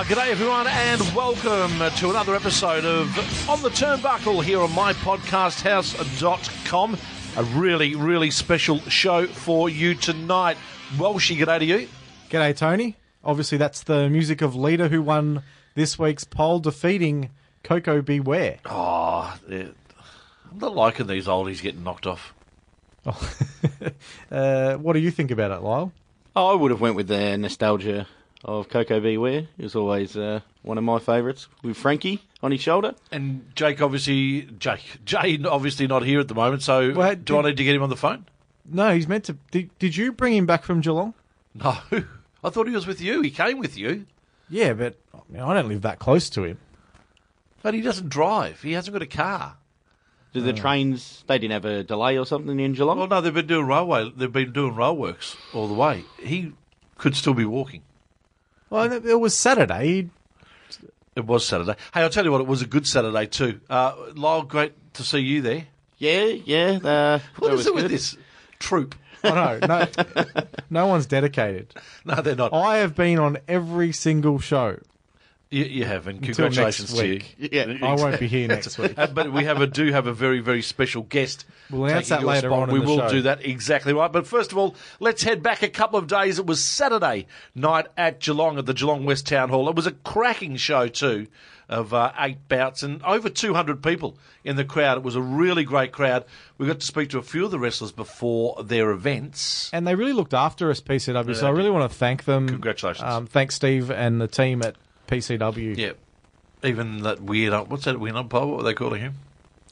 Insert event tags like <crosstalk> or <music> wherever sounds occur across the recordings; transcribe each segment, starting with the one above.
Uh, g'day everyone and welcome to another episode of On the Turnbuckle here on mypodcasthouse.com. A really, really special show for you tonight. Welshie, g'day to you. G'day, Tony. Obviously, that's the music of Leader who won this week's poll, defeating Koko B. Ware. Oh, yeah. I'm not liking these oldies getting knocked off. <laughs> Uh, what do you think about it, Lyle? Oh, I would have went with the nostalgia of Koko B. Ware. It was always uh, one of my favourites with Frankie on his shoulder. And Jake, obviously, Jake, Jay, obviously not here at the moment. So, Well, do I need to get him on the phone? No, he's meant to. Did, did you bring him back from Geelong? No, <laughs> I thought he was with you. He came with you, Yeah, but I, mean, I don't live that close to him. but he doesn't drive. He hasn't got a car. Do the trains, they didn't have a delay or something in Geelong? Well, no, they've been doing railway. They've been doing rail works all the way. He could still be walking. Well, it, it was Saturday. It was Saturday. Hey, I'll tell you what, it was a good Saturday too. Uh, Lyle, great to see you there. yeah, yeah. Uh, What that is was it with good. this troop? I know. No, no one's dedicated. <laughs> No, they're not. I have been on every single show. You, you have, and Until congratulations next to week. you. <laughs> Yeah. I won't be here next week. Uh, but we have a do have a very very special guest. We'll announce taking that your later spot. on in We the will show. do that exactly right. But first of all, let's head back a couple of days. It was Saturday night at Geelong at the Geelong West Town Hall. It was a cracking show too, of uh, eight bouts and over 200 people in the crowd. It was a really great crowd. We got to speak to a few of the wrestlers before their events. And they really looked after us, PCW. So I really want to thank them. Congratulations. Um, thanks, Steve, and the team at PCW. Yeah. Even that weird, what's that weird umpire? What were they calling him?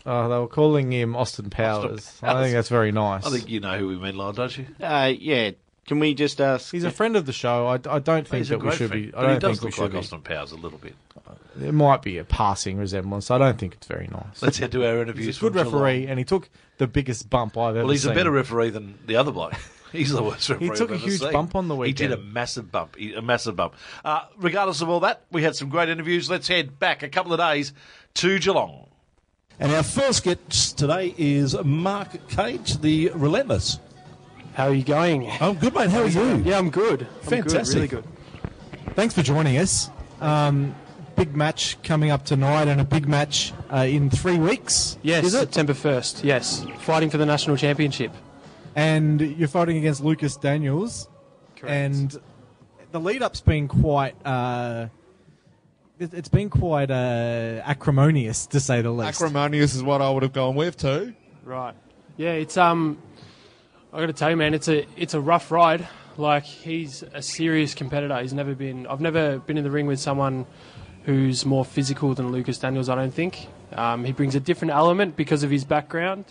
Oh, they were calling him Austin Powers. I Powers. think that's very nice. I think you know who we mean, Lyle, don't you? Uh, yeah. Can we just ask? He's a friend of the show. I, I don't think that we should friend, be. I but don't he does think we look should like. Austin Powers a little bit. There might be a passing resemblance. I don't think it's very nice. Let's head to our interviews. He's a good from Geelong. referee, and he took the biggest bump I've ever Well, he's seen. a better referee than the other bloke. <laughs> <laughs> He's the worst referee. He took I've a huge seen. bump on the weekend. He did a massive bump. He- A massive bump. Uh, regardless of all that, we had some great interviews. Let's head back a couple of days to Geelong. And our first guest today is Mark Cage, the Relentless. How are you going? I'm good, mate. How are you? Yeah, I'm good. I'm Fantastic. Good, really good. Thanks for joining us. Um, big match coming up tonight, and a big match uh, in three weeks. Yes, is it? September 1st. Yes, fighting for the national championship. And you're fighting against Lucas Daniels. Correct. And the lead up's been quite. Uh, it- it's been quite uh, acrimonious, to say the least. Acrimonious is what I would have gone with too. Right. Yeah, it's um. I got to tell you, man, it's a it's a rough ride. Like he's a serious competitor. He's never been. I've never been in the ring with someone who's more physical than Lucas Daniels. I don't think. Um, he brings a different element because of his background.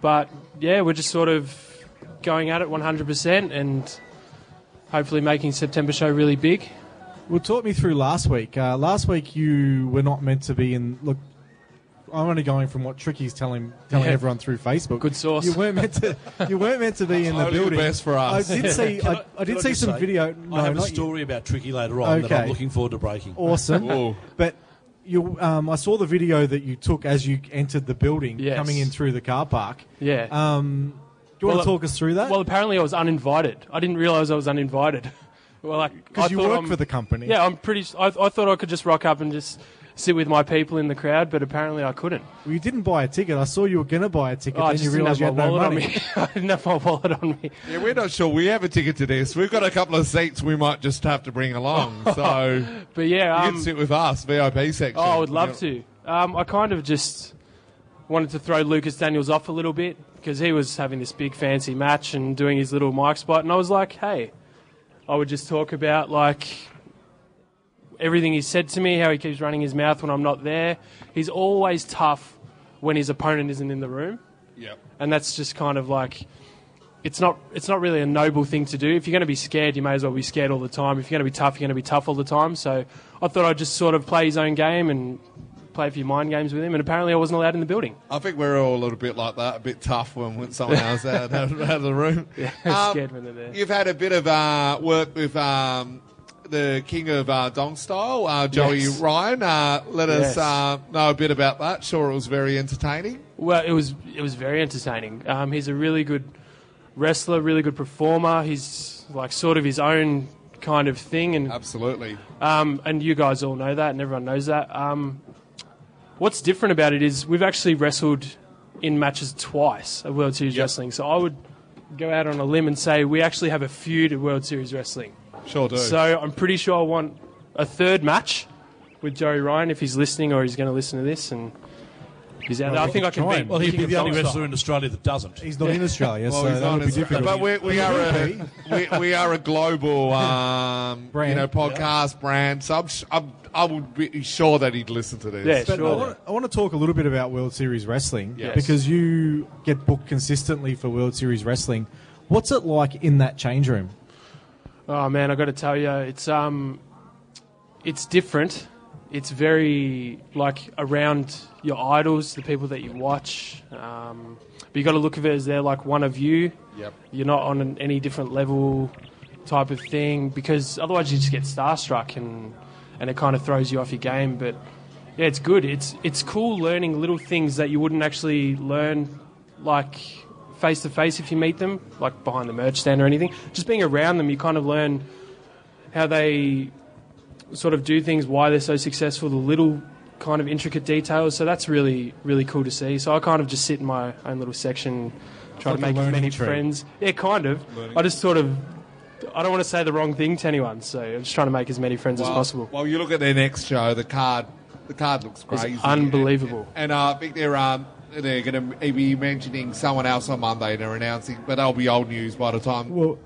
But yeah, we're just sort of going at it 100% and hopefully making September show really big. Well, talk me through last week. Uh, last week you were not meant to be in. Look, I'm only going from what Tricky's telling telling Yeah. everyone through Facebook. Good source. You weren't meant to. You weren't meant to be in the Only the building. best for us. I did see. Can I, I did see just some say, video. No, I have a not you. story about Tricky later on that I'm looking forward to breaking. Awesome. <laughs> But you, um, I saw the video that you took as you entered the building, Yes. coming in through the car park. Yeah. Um, do you Well, want to talk us through that? Well, apparently I was uninvited. I didn't realise I was uninvited. <laughs> well, like because I you thought work I'm- for the company. Yeah, I'm pretty. I, I thought I could just rock up and just sit with my people in the crowd, but apparently I couldn't. Well, you didn't buy a ticket. I saw you were going to buy a ticket, Oh, I then just you realised you had my no wallet on money. me. <laughs> I didn't have my wallet on me. Yeah, we're not sure. We have a ticket to this. We've got a couple of seats we might just have to bring along. <laughs> So But yeah, um, can sit with us, VIP section. oh, I would love to. Um, I kind of just wanted to throw Lucas Daniels off a little bit because he was having this big fancy match and doing his little mic spot, and I was like, hey, I would just talk about like everything he said to me, how he keeps running his mouth when I'm not there. He's always tough when his opponent isn't in the room, Yep. and that's just kind of like it's not it's not really a noble thing to do. If you're going to be scared, you may as well be scared all the time. If you're going to be tough, you're going to be tough all the time. So I thought I'd just sort of play his own game and play a few mind games with him. And apparently, I wasn't allowed in the building. I think we're all a little bit like that, a bit tough when, when someone else out, out, of the room. <laughs> Yeah, Um, scared when they're there. You've had a bit of uh, work with um, the king of uh, Dong Style, uh, Joey Yes. Ryan. Uh, let us Yes. uh, know a bit about that. Sure, it was very entertaining. Well, it was it was very entertaining. Um, he's a really good wrestler, really good performer. He's like sort of his own kind of thing, and Absolutely. um, and you guys all know that, and everyone knows that. Um, what's different about it is we've actually wrestled in matches twice at World Series Wrestling. So I would go out on a limb and say we actually have a feud at World Series Wrestling. Sure do. So I'm pretty sure I want a third match with Joey Ryan if he's listening or he's going to listen to this and. He's out there. I think I can try beat. Well, he'd be the only wrestler in Australia that doesn't. He's not in Australia, Well, so he's that on would be his- difficult. But we, we are a we, we are a global <laughs> um, you know podcast brand. So I'm, I'm I would be sure that he'd listen to this. Yeah, But sure. I, want, I want to talk a little bit about World Series Wrestling Yes. because you get booked consistently for World Series Wrestling. What's it like in that change room? Oh man, I got to tell you, it's um, it's different. It's very like around your idols, the people that you watch. Um, but you got to look at it as they're like one of you. Yep. You're not on an, any different level, type of thing, because otherwise you just get starstruck and and it kind of throws you off your game. But yeah, it's good. It's it's cool learning little things that you wouldn't actually learn, like face to face if you meet them, like behind the merch stand or anything. Just being around them, you kind of learn how they sort of do things, why they're so successful, the little kind of intricate details. So that's really really cool to see. So I kind of just sit in my own little section, try Like to make as many tree. friends. Yeah, kind of. I just sort of. I don't want to say the wrong thing to anyone, so I'm just trying to make as many friends as possible. Well, you look at their next show. The card, the card looks It's crazy, unbelievable. And, and uh, I think they're um, they're going to be mentioning someone else on Monday. And they're announcing, but that'll be old news by the time. Well,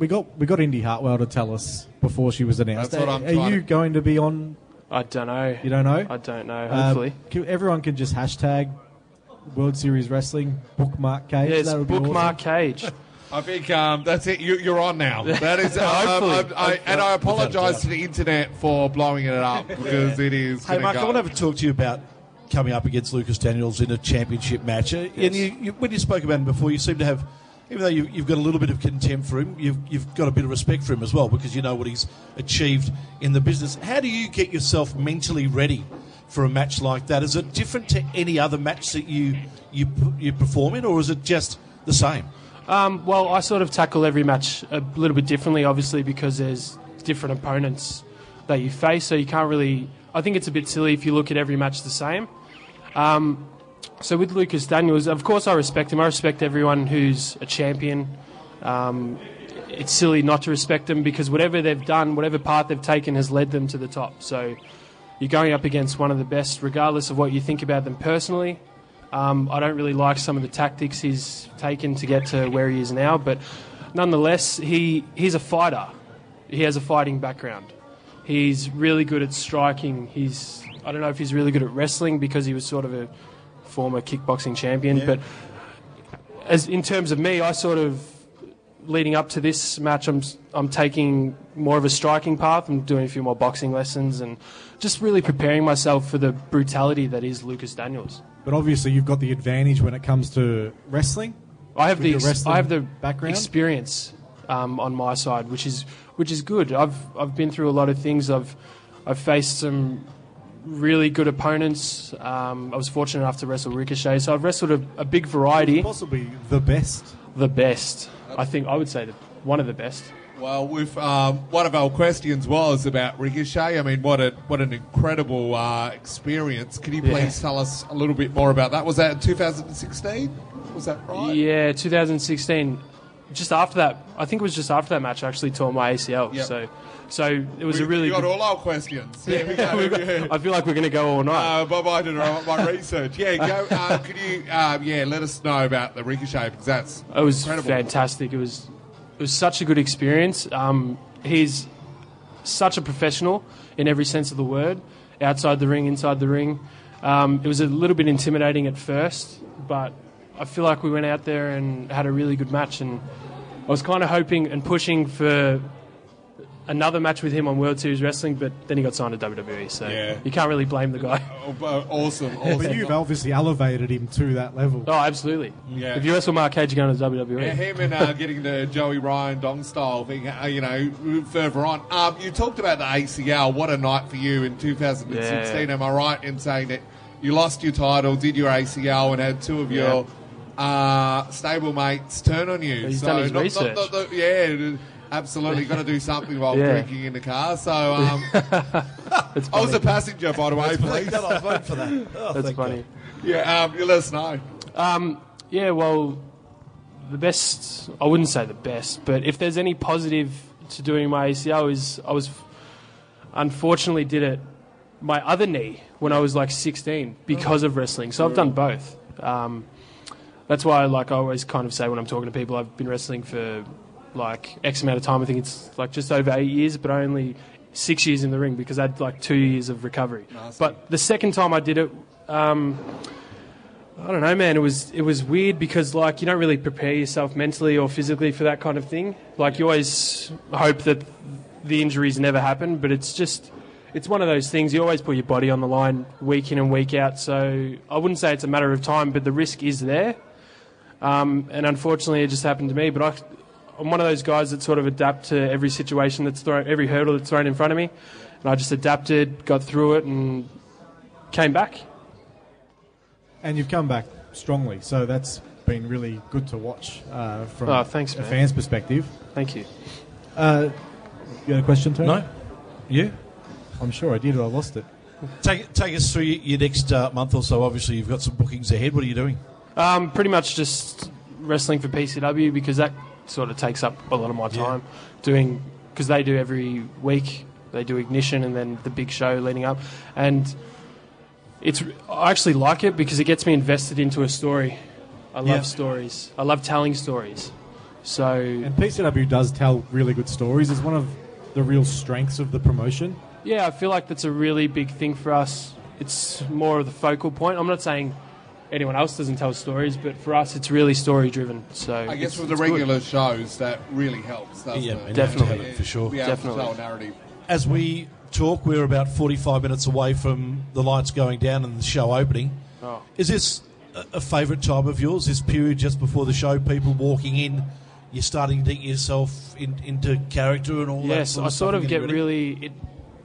we got we got Indi Hartwell to tell us before she was announced. That's what I'm Are trying you to- going to be on? I don't know. You don't know? I don't know. Uh, Hopefully. can- everyone can just hashtag World Series Wrestling bookmark cage. yes, that would be bookmark awesome. cage. <laughs> I think um, that's it. You, you're on now. <laughs> That is, uh, Hopefully. I, I, and I apologise to the internet for blowing it up <laughs> because it is. Hey, gonna Mark, go. I want to have a talk to you about coming up against Lucas Daniels in a championship match. Uh, And you, you, when you spoke about him before, you seem to have, even though you, you've got a little bit of contempt for him, you've, you've got a bit of respect for him as well because you know what he's achieved in the business. How do you get yourself mentally ready for a match like that? Is it different to any other match that you you you perform in, or is it just the same? Um, well, I sort of tackle every match a little bit differently, obviously, because there's different opponents that you face. So you can't really. I think it's a bit silly if you look at every match the same. Um, so with Lucas Daniels, of course, I respect him. I respect everyone who's a champion. Um, it's silly not to respect them because whatever they've done, whatever path they've taken, has led them to the top. So you're going up against one of the best, regardless of what you think about them personally. Um, I don't really like some of the tactics he's taken to get to where he is now, but nonetheless, he he's a fighter. He has a fighting background. He's really good at striking. He's I don't know if he's really good at wrestling because he was sort of a former kickboxing champion, but as in terms of me, I sort of leading up to this match, I'm I'm taking more of a striking path. I'm doing a few more boxing lessons and just really preparing myself for the brutality that is Lucas Daniels. But obviously, you've got the advantage when it comes to wrestling. I have the ex- I have the background? experience um, on my side, which is which is good. I've I've been through a lot of things. I've I've faced some really good opponents. Um, I was fortunate enough to wrestle Ricochet, so I've wrestled a, a big variety. Possibly the best. The best, I think, I would say the, one of the best. Well, with um, one of our questions was about Ricochet. I mean, what a what an incredible uh, experience. Can you Yeah. please tell us a little bit more about that? Was that in 2016? Was that right? Yeah, 2016. Just after that, I think it was just after that match. I actually tore my ACL. Yep. So, so it was we, a really. we got good- all our questions. <laughs> We go. <laughs> I feel like we're going to go all night. Uh, Bob, I did my my research. Yeah, go. Uh, could you, uh, yeah, let us know about the Ricochet because that's It was incredible. fantastic. It was it was such a good experience. Um, he's such a professional in every sense of the word, outside the ring, inside the ring. Um, it was a little bit intimidating at first, but I feel like we went out there and had a really good match. And I was kind of hoping and pushing for another match with him on World Series Wrestling, but then he got signed to WWE, so Yeah. you can't really blame the guy. <laughs> Oh, awesome, awesome. But you've obviously elevated him to that level. Oh, absolutely. Yeah. If you wrestle Mark Cage, you're going to WWE. Yeah, him and uh, getting the Joey Ryan Dong style thing, uh, you know, further on. Um, you talked about the ACL. What a night for you in 2016. Yeah. Am I right in saying that you lost your title, did your ACL, and had two of your uh, stable mates turn on you? He's done his not- not- research. not the- yeah, absolutely. Got to do something while Yeah. drinking in the car. So um, <laughs> That's I was a passenger, by the way. please. I vote for that. <laughs> Oh, That's thank funny. Yeah, um, you let us know. Um, yeah, well, the best, I wouldn't say the best, but if there's any positive to doing my ACL is I was, unfortunately, did it my other knee when I was like 16 because of wrestling. So I've done both. Um, that's why, like, I always kind of say when I'm talking to people, I've been wrestling for like X amount of time. I think it's like just over eight years, but only six years in the ring because I had like two years of recovery. But the second time I did it, um, I don't know, man. It was it was weird because like you don't really prepare yourself mentally or physically for that kind of thing. Like you always hope that the injuries never happen, but it's just it's one of those things. You always put your body on the line week in and week out. So I wouldn't say it's a matter of time, but the risk is there. Um, and unfortunately, it just happened to me. But I, I'm one of those guys that sort of adapt to every situation that's thrown, every hurdle that's thrown in front of me, and I just adapted, got through it, and came back. And you've come back strongly, so that's been really good to watch uh, from Oh, thanks, a man. fan's perspective. Thank you. Uh, you had a question, Tony? No? You? I'm sure I did, but I lost it. Take, take us through your next uh, month or so. Obviously, you've got some bookings ahead. What are you doing? Um, pretty much just wrestling for PCW because that sort of takes up a lot of my time doing because they do every week. They do ignition and then the big show leading up, and it's I actually like it because it gets me invested into a story. I love Yeah. stories. I love telling stories. So And PCW does tell really good stories. It's one of the real strengths of the promotion. yeah, I feel like that's a really big thing for us. It's more of the focal point. I'm not saying anyone else doesn't tell stories, but for us, it's really story driven. So I guess it's- with the it's good. regular shows, that really helps, doesn't Yeah, it? definitely. Yeah, for sure. Be Definitely. narrative. As we talk, we're about 45 minutes away from the lights going down and the show opening. Oh. Is this a, a favourite time of yours, this period just before the show, people walking in, you're starting to get yourself in, into character and all that Yes, sort I sort stuff, of get really it.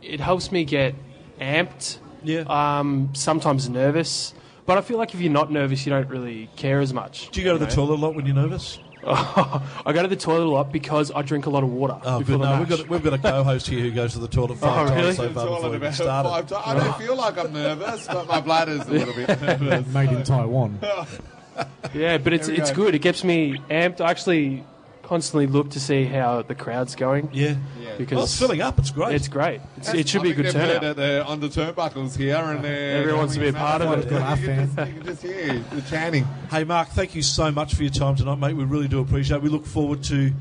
It helps me get amped. Yeah. Um, sometimes nervous, but I feel like if you're not nervous, you don't really care as much. Do you go to the toilet a lot when you're nervous? <laughs> I go to the toilet a lot because I drink a lot of water Oh, before good. the No, we've got, we've got a co-host here who goes to the toilet <laughs> oh, five Oh, times really? so far before we about started. five times. I don't feel like I'm nervous, but my bladder's a little bit <laughs> nervous. Made in Taiwan. yeah, but it's There we it's go. good. It gets me amped. I actually constantly look to see how the crowd's going Yeah. because Well, it's filling up. It's great. It's great. It's, it should be a I think good they've heard turnout. that they're on the turnbuckles here, and they're Everyone wants to be a part of it. Got our You can just- you can just hear the chanting. Hey, Mark, thank you so much for your time tonight, mate. We really do appreciate it. We look forward to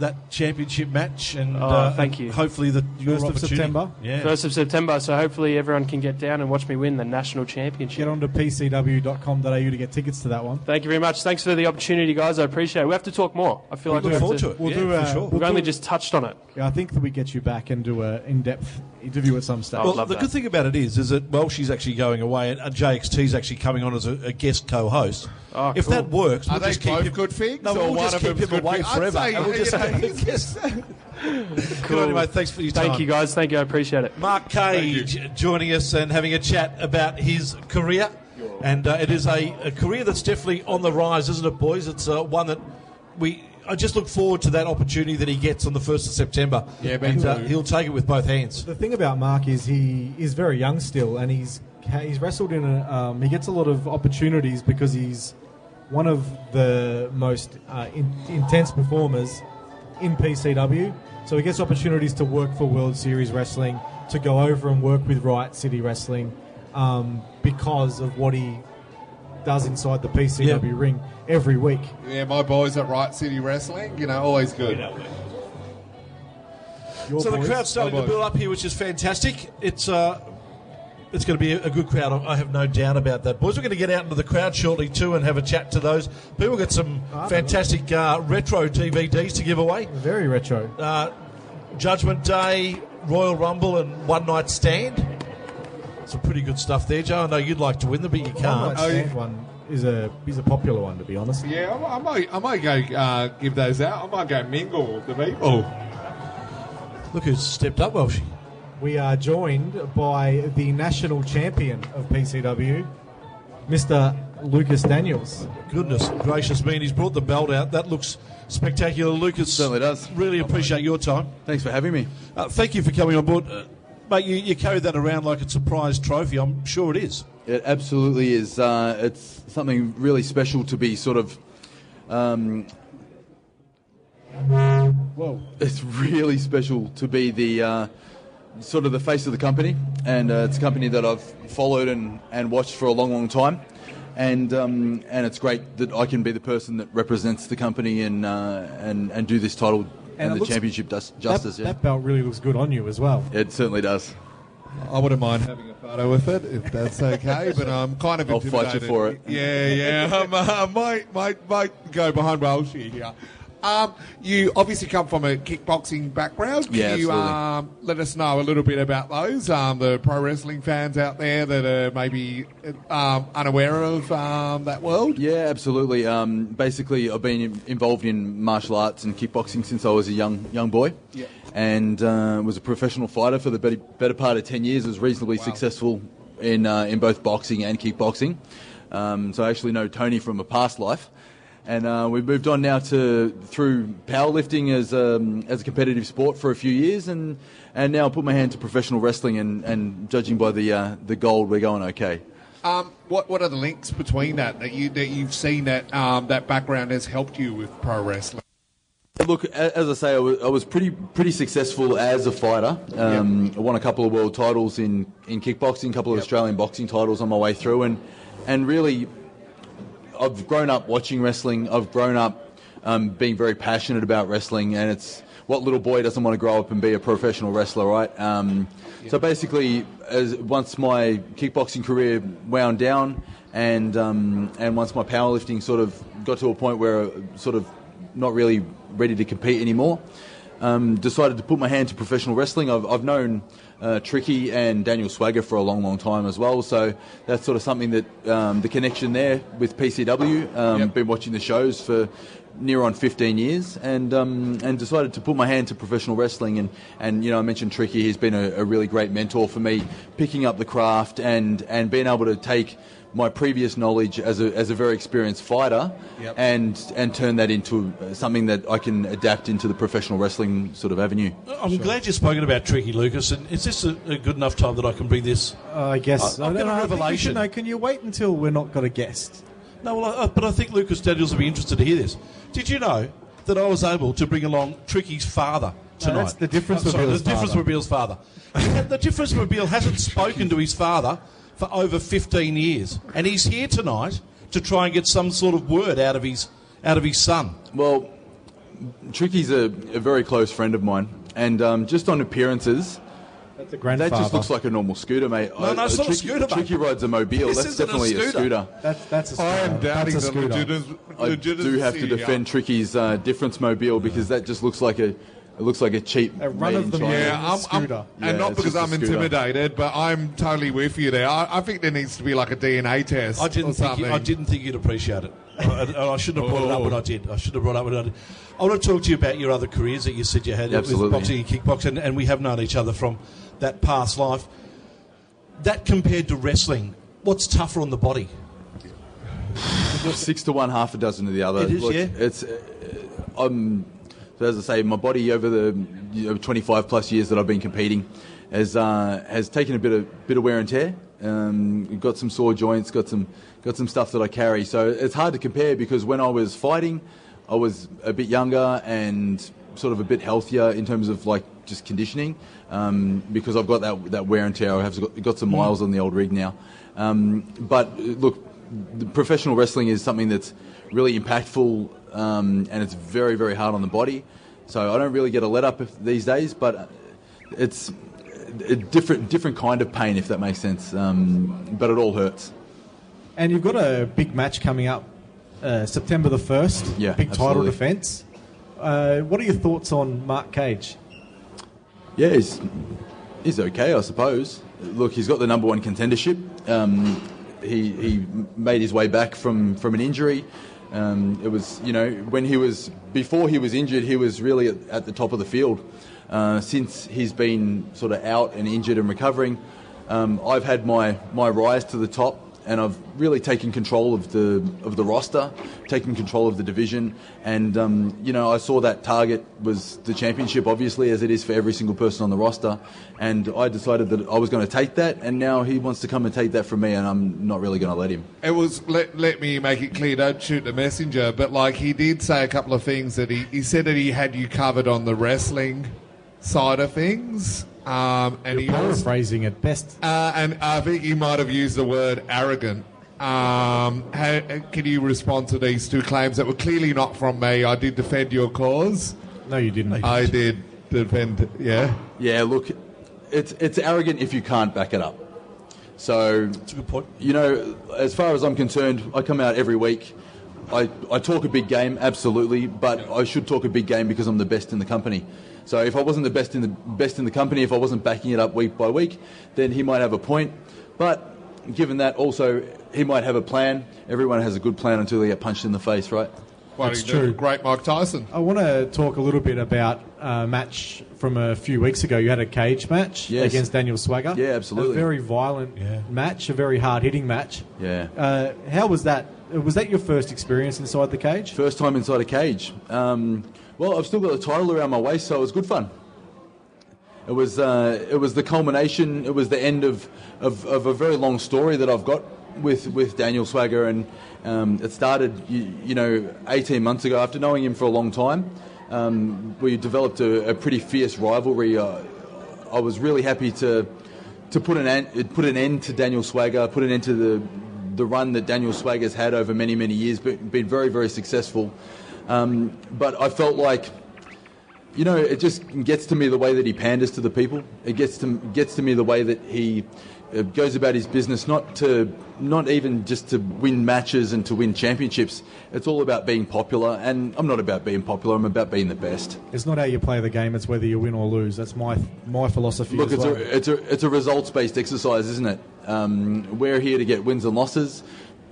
that championship match and Oh, uh, thank you. hopefully the First of. September? Yeah. First of September, so hopefully everyone can get down and watch me win the national championship. Get on to pcw.com.au to get tickets to that one. Thank you very much. Thanks for the opportunity, guys. I appreciate it. We have to talk more. I feel We like we look have forward to, to it. We'll yeah, do, for uh, sure. we'll We've only do- just touched on it. Yeah, I think that we get you back and do an in-depth interview at some stage. Well, love the that. good thing about it is, is that well, she's actually going away, and, and JXT's actually coming on as a, a guest co-host. Oh, if cool. that works, we'll they just keep both him, good figs? No, or we'll one just of keep them's him good away? I'd forever. Say, and we'll just you know, have him guest. Good on you, mate. Thanks for your time. Thank you, guys. Thank you. I appreciate it. Mark Cage joining us and having a chat about his career. And uh, it is a, a career that's definitely on the rise, isn't it, boys? It's uh, one that we. I just look forward to that opportunity that he gets on the 1st of September. Yeah, me and uh, he'll take it with both hands. The thing about Mark is he is very young still, and he's he's wrestled in a. Um, he gets a lot of opportunities because he's one of the most uh, in, intense performers in PCW. So he gets opportunities to work for World Series Wrestling, to go over and work with Riot City Wrestling, um, because of what he does inside the PCW Yeah. ring every week. Yeah, my boys at Riot City Wrestling, you know, always good. Your so the crowd's starting to build up here, which is fantastic. It's uh, it's going to be a, a good crowd. I I have no doubt about that, boys. We're going to get out into the crowd shortly too and have a chat to those people. Got some fantastic uh, retro DVDs to give away. Very retro. Uh, Judgment Day, Royal Rumble, and One Night Stand. Some pretty good stuff there, Joe. I know you'd like to win them, but you can't. Night Oh, Stand one is a is a popular one to be honest. Yeah, I, I might, I might go uh, give those out. I might go mingle with the people. Look who's stepped up, Welsh. We are joined by the national champion of PCW, Mr. Lucas Daniels. Goodness gracious me, and he's brought the belt out. That looks spectacular, Lucas. Certainly does. Really appreciate your time. Thanks for having me. Uh, thank you for coming on board. Uh, mate, you, you carry that around like it's a prize trophy. I'm sure it is. It absolutely is. Uh, it's something really special to be sort of. Um, Whoa. it's really special to be the uh, sort of the face of the company, and uh, it's a company that I've followed and, and watched for a long, long time. And um, and it's great that I can be the person that represents the company and uh, and and do this title and, it the looks- championship dus- That, justice. yeah, that belt really looks good on you as well. it certainly does. I wouldn't mind having a photo with it if that's okay, but I'm kind of I'll fight you for it. Yeah, yeah. <laughs> Um, uh, might, might, might go behind Welshie here. Um, you obviously come from a kickboxing background. Can Yeah, you um, let us know a little bit about those? Um, the pro wrestling fans out there that are maybe um, unaware of um, that world. Yeah, absolutely. Um, basically, I've been involved in martial arts and kickboxing since I was a young young boy, Yeah. and uh, was a professional fighter for the better, better part of ten years. Was reasonably successful in uh, in both boxing and kickboxing. Um, so I actually know Tony from a past life. And uh, we've moved on now to through powerlifting as um, as a competitive sport for a few years, and and now I put my hand to professional wrestling, and, and judging by the uh, the gold, we're going okay. Um, what what are the links between that that you that you've seen that um, that background has helped you with pro wrestling? Look, as I say, I was, I was pretty pretty successful as a fighter. Um, I won a couple of world titles in, in kickboxing, a couple of Australian boxing titles on my way through, and and really, I've grown up watching wrestling. I've grown up um, being very passionate about wrestling, and it's what little boy doesn't want to grow up and be a professional wrestler, right? Um, So basically, as once my kickboxing career wound down, and um, and once my powerlifting sort of got to a point where sort of not really ready to compete anymore. Um, decided to put my hand to professional wrestling. I've, I've known uh, Tricky and Daniel Swagger for a long, long time as well. So that's sort of something that um, the connection there with PCW. Um, Yep. Been watching the shows for near on 15 years, and um, and decided to put my hand to professional wrestling. And, and you know, I mentioned Tricky. He's been a, a really great mentor for me, picking up the craft and and being able to take my previous knowledge as a, as a very experienced fighter Yep. and and turn that into uh, something that I can adapt into the professional wrestling sort of avenue. I'm glad you've spoken about Tricky Lucas. And is this a, a good enough time that I can bring this? Uh, I guess. I- I've I got don't a know, I think you revelation. should know. Can you wait until we're not got a guest? No, well, I, but I think Lucas Daniels will be interested to hear this. Did you know that I was able to bring along Tricky's father tonight? that's the difference Uh, sorry, Mobille's the difference father. Mobille's father. <laughs> The difference Mobile hasn't spoken to his father for over 15 years, and he's here tonight to try and get some sort of word out of his out of his son. Well, Tricky's a, a very close friend of mine, and um, just on appearances, That's a that just looks like a normal scooter, mate. No, no, it's not a scooter, mate. Tricky rides a mobile. This That's isn't a definitely a scooter. scooter. That's that's a scooter. I am doubting That's a the legitimacy. I do have to defend Tricky's uh, difference mobile because that just looks like a it looks like a cheap A run of in the mill. Yeah, I'm, I'm, Scooter. and Yeah, not because just a I'm intimidated, but I'm totally with you there. I, I think there needs to be like a DNA test. I didn't or think you, I didn't think you'd appreciate it. I, I- I shouldn't have brought it up Oh. when I did. I should have brought it up when I did. I want to talk to you about your other careers that you said you had Absolutely. with boxing and kickboxing, and, and we have known each other from that past life. That compared to wrestling, what's tougher on the body? six to one, half a dozen to the other. It is, yeah. It's uh, I'm so as I say, my body over the you know, 25 plus years that I've been competing has uh, has taken a bit of bit of wear and tear. Um, got some sore joints, got some got some stuff that I carry. So it's hard to compare because when I was fighting, I was a bit younger and sort of a bit healthier in terms of like just conditioning um, because I've got that that wear and tear. I have got, got some miles on the old rig now. Um, but look, professional wrestling is something that's really impactful um, and it's very very hard on the body. So I don't really get a let up these days, but it's a different different kind of pain, if that makes sense. Um, but it all hurts. And you've got a big match coming up uh, September the 1st. Yeah, Big title defence. Uh, what are your thoughts on Mark Cage? Yeah, he's, he's okay, I suppose. Look, he's got the number one contendership. Um, he, he made his way back from, from an injury. Um, it was, you know, when he was, before he was injured, he was really at, at the top of the field. Uh, since he's been sort of out and injured and recovering, um, I've had my, my rise to the top and I've really taken control of the of the roster, taken control of the division, and um, you know I saw that target was the championship, obviously as it is for every single person on the roster, and I decided that I was going to take that, and now he wants to come and take that from me, and I'm not really going to let him. It was let, let me make it clear. Don't shoot the messenger. But like he did say a couple of things that he he said that he had you covered on the wrestling side of things. Um, and You're also, paraphrasing at best. uh, and I think he might have used the word arrogant. Um, how, can you respond to these two claims that were clearly not from me? I did defend your cause. No, you didn't. I did defend. Yeah. Yeah, look, it's it's arrogant if you can't back it up. So it's a good point. you know, as far as I'm concerned, I come out every week. I, I talk a big game, absolutely, but I should talk a big game because I'm the best in the company. So if I wasn't the best in the best in the company, if I wasn't backing it up week by week, then he might have a point. But given that, also he might have a plan. Everyone has a good plan until they get punched in the face, right? Well, That's true. Great Mike Tyson. I want to talk a little bit about a match from a few weeks ago. You had a cage match Yes. against Daniel Swagger. Yeah, absolutely. A very violent Yeah. match, a very hard hitting match. Yeah. Uh, how was that? Uh, Was that your first experience inside the cage? First time inside a cage. Um, well, I've still got the title around my waist, so it was good fun. It was uh, it was the culmination. It was the end of, of, of a very long story that I've got with with Daniel Swagger, and um, it started you, you know 18 months ago. After knowing him for a long time, um, we developed a, a pretty fierce rivalry. Uh, I was really happy to to put an end, put an end to Daniel Swagger, put an end to the the run that Daniel Swagger's had over many many years, but been very very successful. Um, but I felt like you know, it just gets to me the way that he panders to the people. It gets to gets to me the way that he uh, goes about his business, not to not even just to win matches and to win championships. It's all about being popular, and I'm not about being popular. I'm about being the best. It's not how you play the game; it's whether you win or lose. That's my my philosophy. Look, as it's well. a it's a it's a results based exercise, isn't it? Um, we're here to get wins and losses.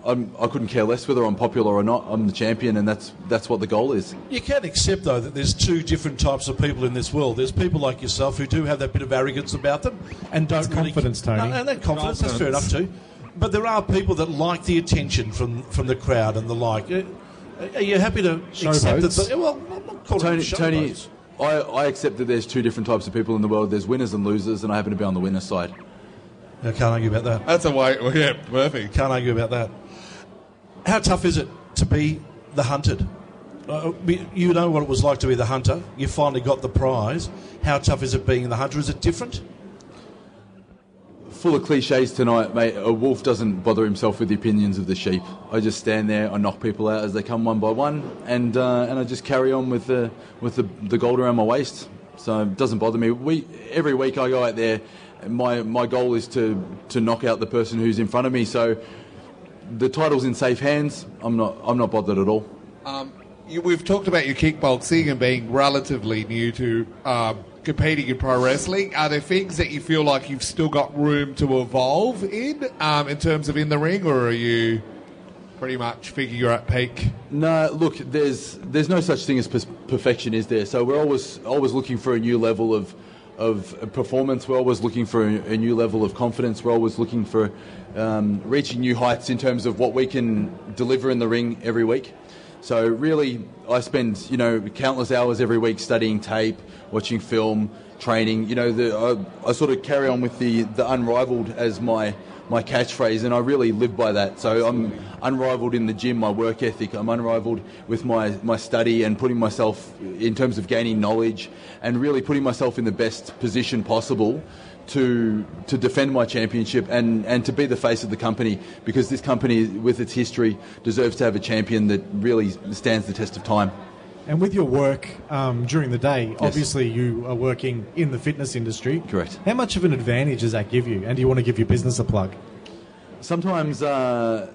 I'm, I couldn't care less whether I'm popular or not. I'm the champion, and that's that's what the goal is. You can't accept, though, that there's two different types of people in this world. There's people like yourself who do have that bit of arrogance about them and don't It's really confidence, Tony. No, and that confidence, that's fair enough too. But there are people that like the attention from from the crowd and the like. Uh, Are you happy to accept Showboats. that? Well, I'm not calling Tony, them Tony showboats. I, I accept that there's two different types of people in the world. There's winners and losers, and I happen to be on the winner's side. I can't argue about that. That's a way. Well, yeah, perfect. Can't argue about that. How tough is it to be the hunted? Uh, you know what it was like to be the hunter. You finally got the prize. How tough is it being the hunter? Is it different? Full of cliches tonight, mate. A wolf doesn't bother himself with the opinions of the sheep. I just stand there, I knock people out as they come one by one, and uh, and I just carry on with the with the, the gold around my waist. So it doesn't bother me. We every week I go out there. My my goal is to to knock out the person who's in front of me. So the title's in safe hands. I'm not I'm not bothered at all. Um, you, we've talked about your kickboxing and being relatively new to um, competing in pro wrestling. Are there things that you feel like you've still got room to evolve in, um, in terms of in the ring, or are you pretty much figure you're at peak? No, look, there's there's no such thing as pers- perfection, is there? So we're always always looking for a new level of of performance. We're always looking for a, new level of confidence. We're always looking for um, reaching new heights in terms of what we can deliver in the ring every week. So really, I spend you know countless hours every week studying tape, watching film, training. You know, the, I, I sort of carry on with the the unrivaled as my my catchphrase, and I really live by that. So I'm unrivaled in the gym, my work ethic. I'm unrivaled with my, my study and putting myself in terms of gaining knowledge and really putting myself in the best position possible to to defend my championship and, and to be the face of the company because this company with its history deserves to have a champion that really stands the test of time. And with your work um, during the day, obviously you are working in the fitness industry. Correct. How much of an advantage does that give you? And do you want to give your business a plug? Sometimes, uh,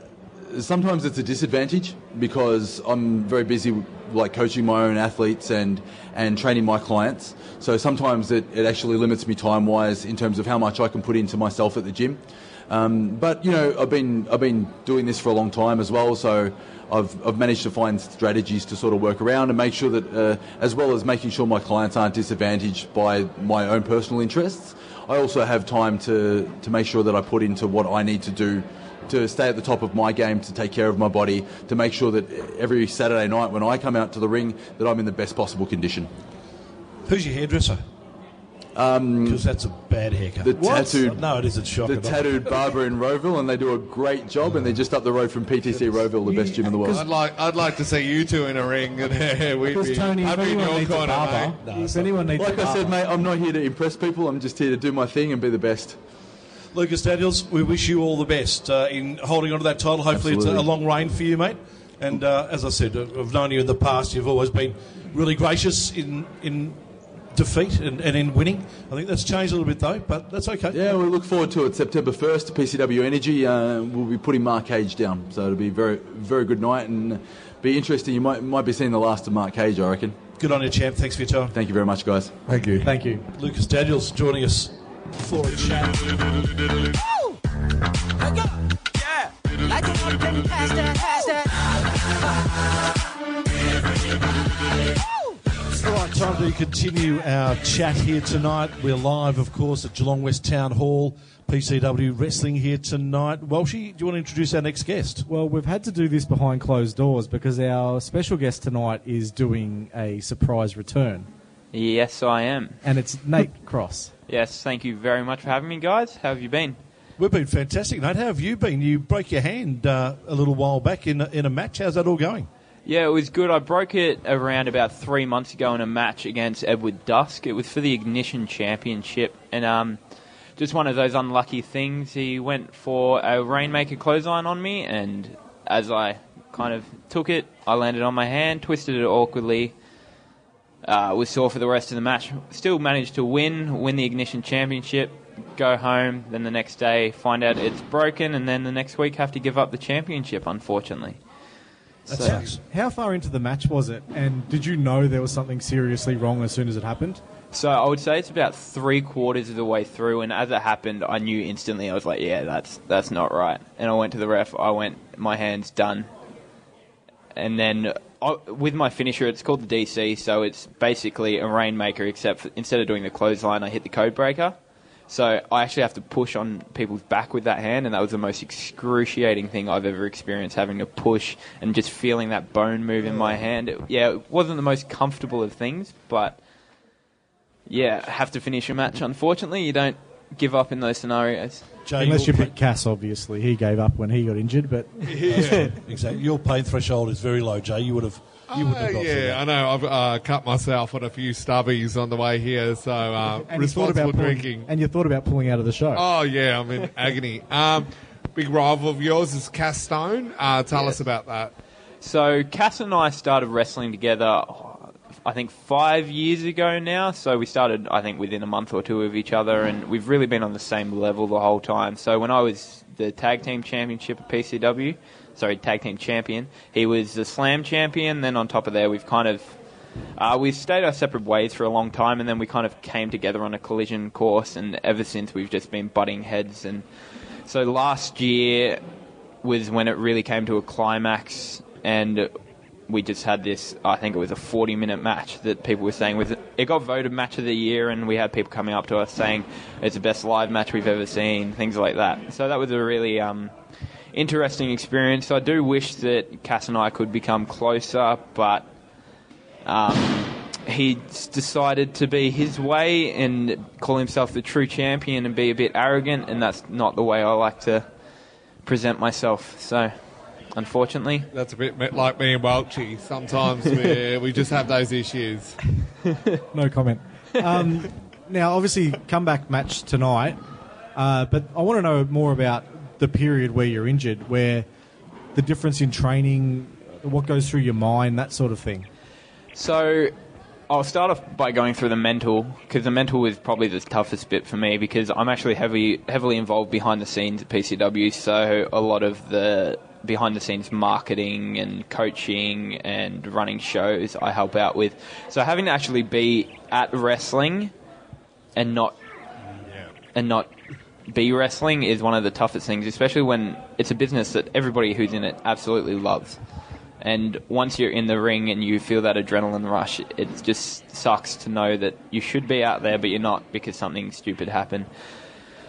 sometimes it's a disadvantage because I'm very busy, like coaching my own athletes and and training my clients. So sometimes it, it actually limits me time wise in terms of how much I can put into myself at the gym. Um, but you know, I've been I've been doing this for a long time as well, so I've, I've managed to find strategies to sort of work around and make sure that, uh, as well as making sure my clients aren't disadvantaged by my own personal interests, I also have time to, to make sure that I put into what I need to do to stay at the top of my game, to take care of my body, to make sure that every Saturday night when I come out to the ring, that I'm in the best possible condition. Who's your hairdresser? Because that's a bad haircut. The tattooed, No, it isn't shocking. the tattooed barber in Rowville, and they do a great job, and they're just up the road from PTC Rowville, the best gym in the world. I'd like I'd like to see you two in a ring, and <laughs> we'd Because be. Tony, if I'd be in anyone your needs a corner, barber, mate. if anyone needs Like a I said, mate, I'm not here to impress people. I'm just here to do my thing and be the best. Lucas Daniels, we wish you all the best uh, in holding on to that title. Hopefully, it's a, a long reign for you, mate. And uh, as I said, I've known you in the past. You've always been really gracious in in defeat and, and in winning. I think that's changed a little bit though, but that's okay. Yeah, we look forward to it. September 1st, PCW Energy. Uh, we'll be putting Mark Cage down, so it'll be a very, very good night and be interesting. You might might be seeing the last of Mark Cage, I reckon. Good on you, champ. Thanks for your time. Thank you very much, guys. Thank you. thank you. Lucas Daniels joining us for a chat. All right, time to continue our chat here tonight. We're live, of course, at Geelong West Town Hall. PCW Wrestling here tonight. Welshie, do you want to introduce our next guest? Well, we've had to do this behind closed doors because our special guest tonight is doing a surprise return, Yes, I am. and it's Nate Cross. Yes, thank you very much for having me, guys. How have you been? We've been fantastic, Nate. How have you been? You broke your hand uh, a little while back in a, in a match. How's that all going? Yeah, it was good. I broke it around about three months ago in a match against Edward Dusk. It was for the Ignition Championship, and um, just one of those unlucky things. He went for a Rainmaker clothesline on me, and as I kind of took it, I landed on my hand, twisted it awkwardly. Uh, was sore for the rest of the match. Still managed to win, win the Ignition Championship, go home. Then the next day, find out it's broken, and then the next week have to give up the championship. Unfortunately. That So- sucks. How far into the match was it? And did you know there was something seriously wrong as soon as it happened? So I would say it's about three quarters of the way through, and as it happened, I knew instantly. I was like, "Yeah, that's that's not right." And I went to the ref. I went, "My hand's done." And then I, with my finisher, it's called the DC, so it's basically a rainmaker, except for, instead of doing the clothesline, I hit the code breaker. So I actually have to push on people's back with that hand, and that was the most excruciating thing I've ever experienced, having to push and just feeling that bone move in my hand. It, yeah, it wasn't the most comfortable of things, but yeah, have to finish a match. Unfortunately, you don't give up in those scenarios. Jay, Unless you your pick Cass, obviously. He gave up when he got injured, but pain- exactly. Your pain threshold is very low, Jay. You would have. You would Uh, have got through yeah, that. I know. I've uh, cut myself on a few stubbies on the way here, so uh, <laughs> and you thought responsible about pulling, drinking. and you thought about pulling out of the show. Oh yeah, I'm in <laughs> agony. Um, big rival of yours is Cass Stone. Uh, tell Yes. us about that. So Cass and I started wrestling together, I think five years ago now. So we started, I think, within a month or two of each other, and we've really been on the same level the whole time. So when I was the tag team championship at PCW, sorry, tag team champion, he was the slam champion. Then on top of there, we've kind of uh, we stayed our separate ways for a long time, and then we kind of came together on a collision course, and ever since we've just been butting heads. And so last year was when it really came to a climax, and we just had this. I think it was a 40-minute match that people were saying was it got voted match of the year, and we had people coming up to us saying it's the best live match we've ever seen, things like that. So that was a really um, interesting experience. I do wish that Cass and I could become closer, but um, he's decided to be his way and call himself the true champion and be a bit arrogant, and that's not the way I like to present myself. So, unfortunately, That's a bit like me and Welshie. Sometimes <laughs> we we just have those issues. No comment. Um, now, obviously, comeback match tonight, uh, but I want to know more about the period where you're injured, where the difference in training, what goes through your mind, that sort of thing. So I'll start off by going through the mental because the mental is probably the toughest bit for me because I'm actually heavily heavily involved behind the scenes at PCW. So a lot of the behind the scenes marketing and coaching and running shows I help out with. So having to actually be at wrestling and not and not be wrestling is one of the toughest things, especially when it's a business that everybody who's in it absolutely loves. And once you're in the ring and you feel that adrenaline rush, it just sucks to know that you should be out there, but you're not because something stupid happened.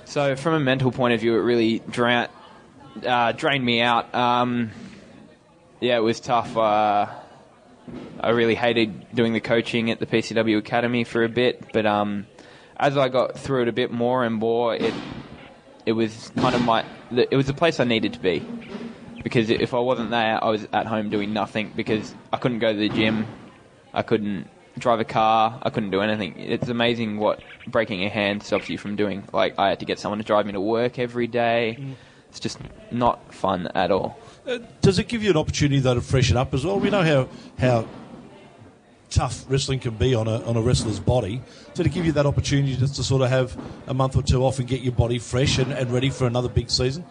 So, from a mental point of view, it really dra- uh, drained me out. Um, yeah, it was tough. Uh, I really hated doing the coaching at the PCW Academy for a bit, but um, as I got through it a bit more and more, it it was kind of my it was the place I needed to be because if I wasn't there, I was at home doing nothing because I couldn't go to the gym, I couldn't drive a car, I couldn't do anything. It's amazing what breaking a hand stops you from doing. Like I had to get someone to drive me to work every day. It's just not fun at all. Uh, does it give you an opportunity though to freshen up as well? We know how how tough wrestling can be on a on a wrestler's body. So to give you that opportunity just to sort of have a month or two off and get your body fresh and, and ready for another big season.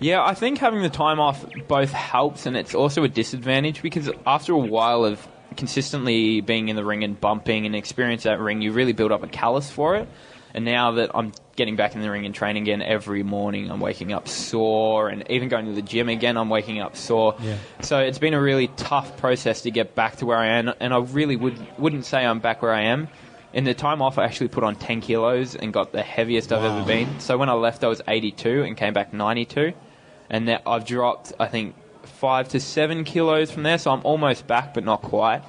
Yeah, I think having the time off both helps and it's also a disadvantage because after a while of consistently being in the ring and bumping and experience that ring, you really build up a callus for it. And now that I'm getting back in the ring and training again every morning, I'm waking up sore, and even going to the gym again, I'm waking up sore. Yeah. So it's been a really tough process to get back to where I am, and I really would wouldn't say I'm back where I am. In the time off, I actually put on 10 kilos and got the heaviest I've ever been. So when I left, I was 82 and came back 92, and that I've dropped I think five to seven kilos from there. So I'm almost back, but not quite.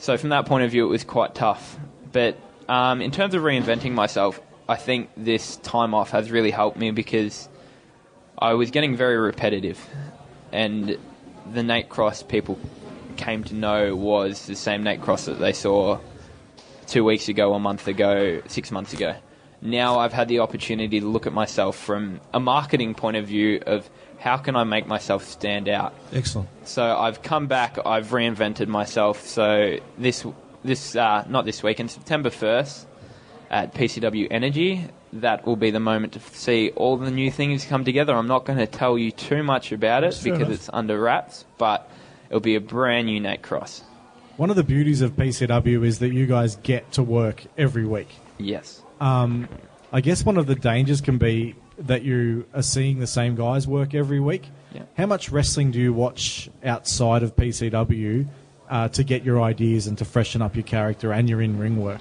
So from that point of view, it was quite tough. But um, in terms of reinventing myself, I think this time off has really helped me because I was getting very repetitive, and the Nate Cross people came to know was the same Nate Cross that they saw two weeks ago, a month ago, six months ago. Now I've had the opportunity to look at myself from a marketing point of view of how can I make myself stand out. Excellent. So I've come back. I've reinvented myself. So this this uh, not this week. weekend, September first at PCW Energy. That will be the moment to see all the new things come together. I'm not going to tell you too much about it fair because enough. it's under wraps, but it'll be a brand new Nate Cross. One of the beauties of PCW is that you guys get to work every week. Yes. Um, I guess one of the dangers can be that you are seeing the same guys work every week. Yeah. How much wrestling do you watch outside of PCW uh, to get your ideas and to freshen up your character and your in ring work?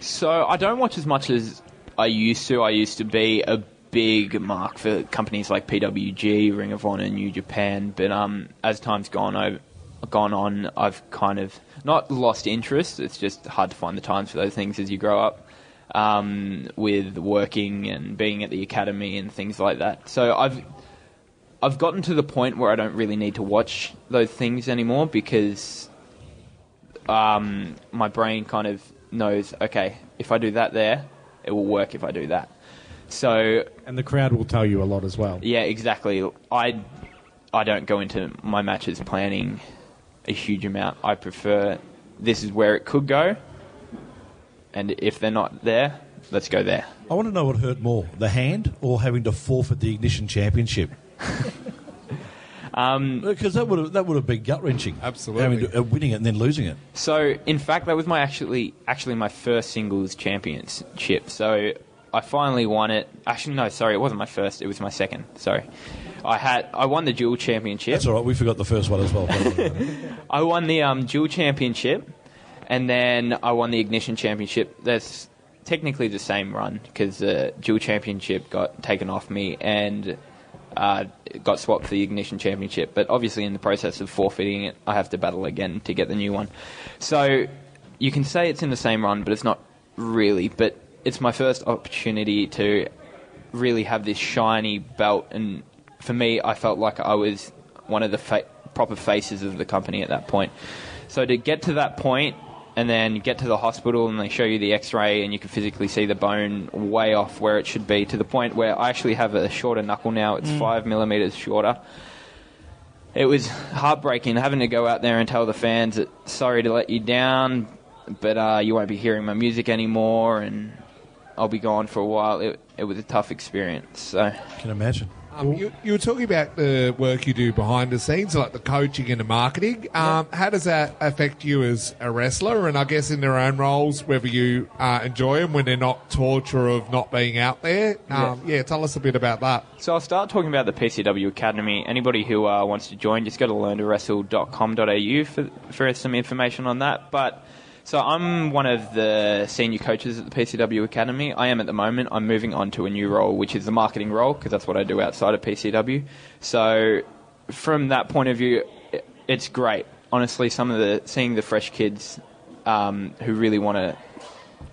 So I don't watch as much as I used to. I used to be a big mark for companies like PWG, Ring of Honor, New Japan. But um, as time's gone over, gone on, I've kind of not lost interest. It's just hard to find the times for those things as you grow up. Um, with working and being at the academy and things like that. So I've I've gotten to the point where I don't really need to watch those things anymore because um, my brain kind of knows, okay, if I do that there, it will work if I do that. So And the crowd will tell you a lot as well. yeah, exactly. I I don't go into my matches planning a huge amount. I prefer this is where it could go, and if they're not there, let's go there. I want to know what hurt more, the hand or having to forfeit the Ignition Championship? <laughs> Um, Because that would have, that would have been gut wrenching. Absolutely. Having to, uh, winning it and then losing it. So, in fact, that was my actually actually my first singles championship. So, I finally won it. Actually, no, sorry, it wasn't my first. It was my second. Sorry, I had I won the dual championship. That's all right. We forgot the first one as well. <laughs> I won the um, dual championship, and then I won the ignition championship. That's technically the same run because the dual championship got taken off me and uh, got swapped for the ignition championship. But obviously, in the process of forfeiting it, I have to battle again to get the new one. So you can say it's in the same run, but it's not really. But it's my first opportunity to really have this shiny belt, and for me, I felt like I was one of the fa- proper faces of the company at that point. So to get to that point, and then get to the hospital, and they show you the X-ray, and you can physically see the bone way off where it should be, to the point where I actually have a shorter knuckle now. It's five millimeters shorter. it was heartbreaking having to go out there and tell the fans that sorry to let you down, but uh, you won't be hearing my music anymore, and I'll be gone for a while. It, it was a tough experience. So Can imagine. Um, you, you were talking about the work you do behind the scenes, like the coaching and the marketing. Um, How does that affect you as a wrestler? And I guess in their own roles, whether you uh, enjoy them when they're not torture of not being out there. Um, yeah. tell us a bit about that. So I'll start talking about the PCW Academy. Anybody who uh, wants to join, just go to learntowrestle.com.au for, for some information on that. But so I'm one of the senior coaches at the PCW Academy. I am at the moment. I'm moving on to a new role, which is the marketing role, because that's what I do outside of PCW. So from that point of view, it's great. Honestly, some of the seeing the fresh kids um, who really want to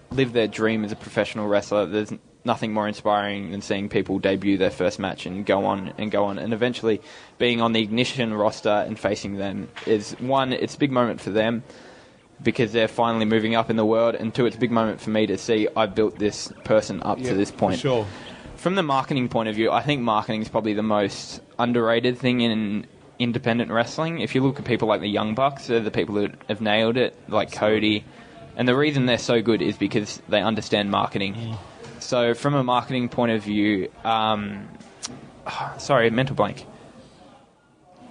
live their dream as a professional wrestler. There's nothing more inspiring than seeing people debut their first match and go on and go on, and eventually being on the Ignition roster and facing them is one. It's a big moment for them because they're finally moving up in the world, and two, it's a big moment for me to see I've built this person up to this point. Sure. From the marketing point of view, I think marketing is probably the most underrated thing in independent wrestling. If you look at people like the Young Bucks, they're the people that have nailed it, like Cody. And the reason they're so good is because they understand marketing. So, from a marketing point of view, um, <sighs> sorry, mental blank.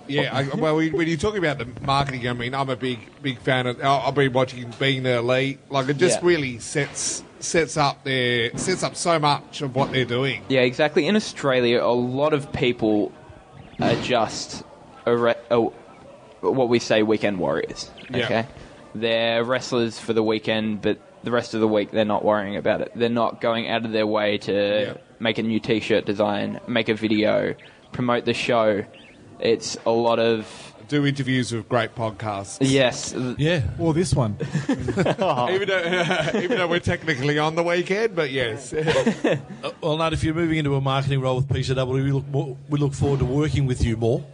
Yeah, I, well, when you're talking about the marketing, I mean, I'm a big, big fan of. I've been watching Being the Elite. Like, it just Yeah. really sets sets up their sets up so much of what they're doing. Yeah, exactly. In Australia, a lot of people are just a re- what we say weekend warriors. Yeah. Okay, they're wrestlers for the weekend, but the rest of the week they're not worrying about it. They're not going out of their way to Yeah. make a new T-shirt design, make a video, promote the show. It's a lot of Do interviews with great podcasts. yes, Yeah. Or this one. <laughs> even though <laughs> even though we're technically on the weekend, but yes. <laughs> Uh, well, Nate, if you're moving into a marketing role with PCW, we look more, we look forward to working with you more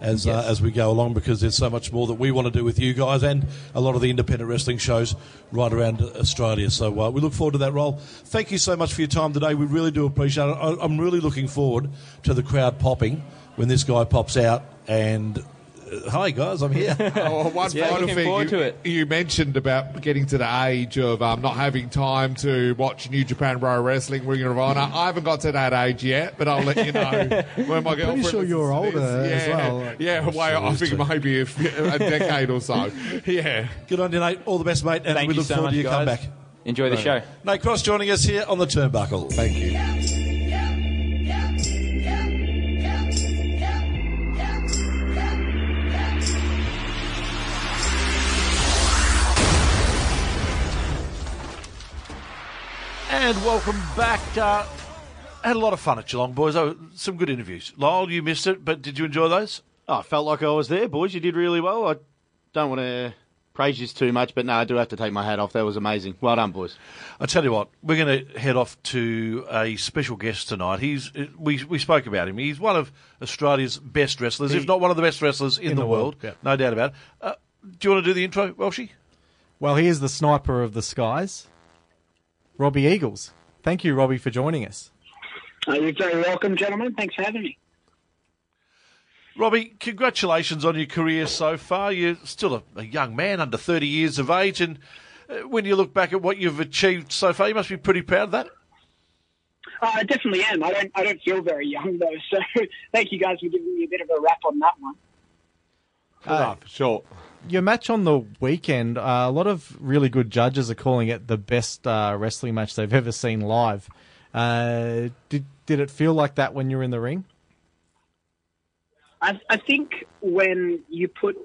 as uh, as we go along because there's so much more that we want to do with you guys and a lot of the independent wrestling shows right around Australia. So uh, we look forward to that role. Thank you so much for your time today. We really do appreciate it. I, I'm really looking forward to the crowd popping when this guy pops out and. Uh, hi guys, I'm here. <laughs> Oh, one Yeah, final thing you, to it. you mentioned about getting to the age of um, not having time to watch New Japan Pro Wrestling, Ring of Honor. I haven't got to that age yet, but I'll let you know <laughs> when my girlfriend. sure you're to this. older as yeah, well. Yeah, well, I is think too. maybe a decade or so. <laughs> Yeah. Good on you, Nate. All the best, mate, and thank we look so forward much, to your guys. comeback. Enjoy the show. Nate Cross joining us here on the Turnbuckle. Thank you. And welcome back. Uh, had a lot of fun at Geelong, boys. Oh, some good interviews. Lyle, you missed it, but did you enjoy those? Oh, I felt like I was there, boys. You did really well. I don't want to praise you too much, but no, I do have to take my hat off. That was amazing. Well done, boys. I tell you what, we're going to head off to a special guest tonight. He's we we spoke about him. He's one of Australia's best wrestlers, if not one of the best wrestlers in, the, the world. world, yeah. No doubt about it. Uh, do you want to do the intro, Welshie? Well, he is the sniper of the skies, Robbie Eagles. Thank you, Robbie, for joining us. Uh, you're very welcome, gentlemen. Thanks for having me. Robbie, congratulations on your career so far. You're still a, a young man, under 30 years of age, and uh, when you look back at what you've achieved so far, you must be pretty proud of that. Uh, I definitely am. I don't. I don't feel very young though. <laughs> So thank you guys for giving me a bit of a rap on that one. Uh, for sure. Your match on the weekend, uh, a lot of really good judges are calling it the best uh, wrestling match they've ever seen live. Uh, did did it feel like that when you were in the ring? I, I think when you put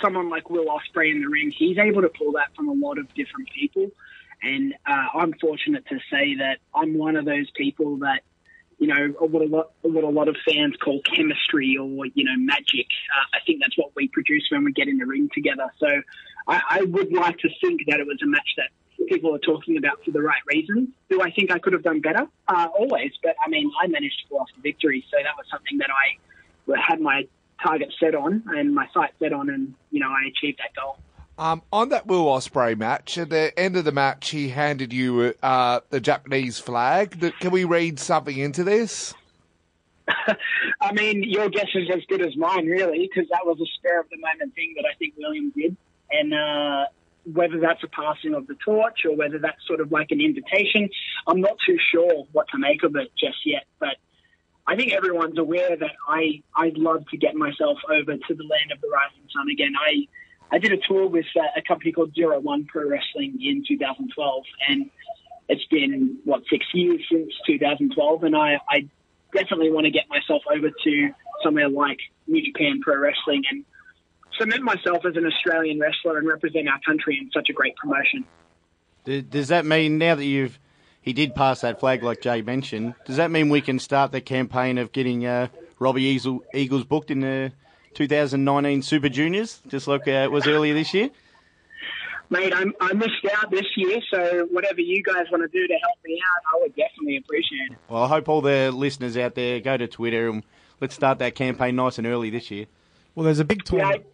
someone like Will Ospreay in the ring, he's able to pull that from a lot of different people. And uh, I'm fortunate to say that I'm one of those people that, you know, what a lot, what a lot of fans call chemistry or, you know, magic. Uh, I think that's what we produce when we get in the ring together. So I, I would like to think that it was a match that people are talking about for the right reasons. Do I think I could have done better? Uh, always. But I mean, I managed to pull off the victory. So that was something that I had my target set on and my sight set on, and you know I achieved that goal. Um, on that Will Ospreay match, at the end of the match, he handed you uh, the Japanese flag. Can we read something into this? <laughs> I mean, your guess is as good as mine, really, because that was a spur of the moment thing that I think William did. And uh, whether that's a passing of the torch or whether that's sort of like an invitation, I'm not too sure what to make of it just yet. But I think everyone's aware that I I'd love to get myself over to the land of the rising sun again. I I did a tour with uh, a company called Zero One Pro Wrestling in 2012, and it's been what six years since 2012, and I, I definitely want to get myself over to somewhere like New Japan Pro Wrestling and cement myself as an Australian wrestler and represent our country in such a great promotion. Does that mean now that you've he did pass that flag like Jay mentioned? Does that mean we can start the campaign of getting uh, Robbie Eagle, Eagles booked in the 2019 Super Juniors, just like uh, it was earlier this year? Mate, I'm, I missed out this year, so whatever you guys want to do to help me out, I would definitely appreciate it. Well, I hope all the listeners out there go to Twitter and let's start that campaign nice and early this year. Well, there's a big tournament.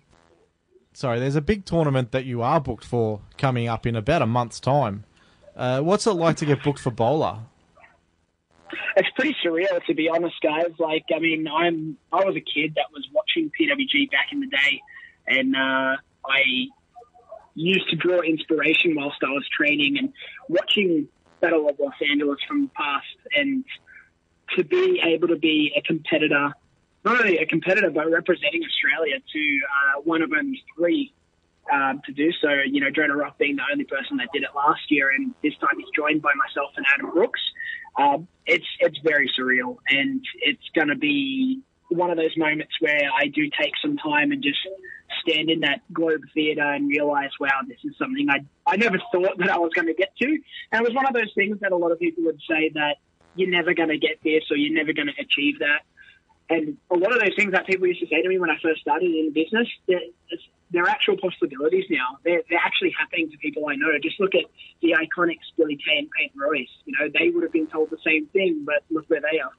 Sorry, there's a big tournament that you are booked for coming up in about a month's time. Uh, what's it like to get booked for BOLA? It's pretty surreal, to be honest, guys. Like, I mean, I'm I was a kid that was watching PWG back in the day, and uh, I used to draw inspiration whilst I was training and watching Battle of Los Angeles from the past, and to be able to be a competitor, not only a competitor but representing Australia to uh, one of only three um, to do so. You know, Jonah Rock being the only person that did it last year, and this time he's joined by myself and Adam Brooks. Um, it's it's very surreal, and it's going to be one of those moments where I do take some time and just stand in that Globe Theatre and realize, wow, this is something I I never thought that I was going to get to. And it was one of those things that a lot of people would say that you're never going to get this or you're never going to achieve that. And a lot of those things that people used to say to me when I first started in the business, they're, actual possibilities now. They're, they're actually happening to people I know. Just look at the iconics Billy Kay and Peyton Royce. You know, they would have been told the same thing, but look where they are.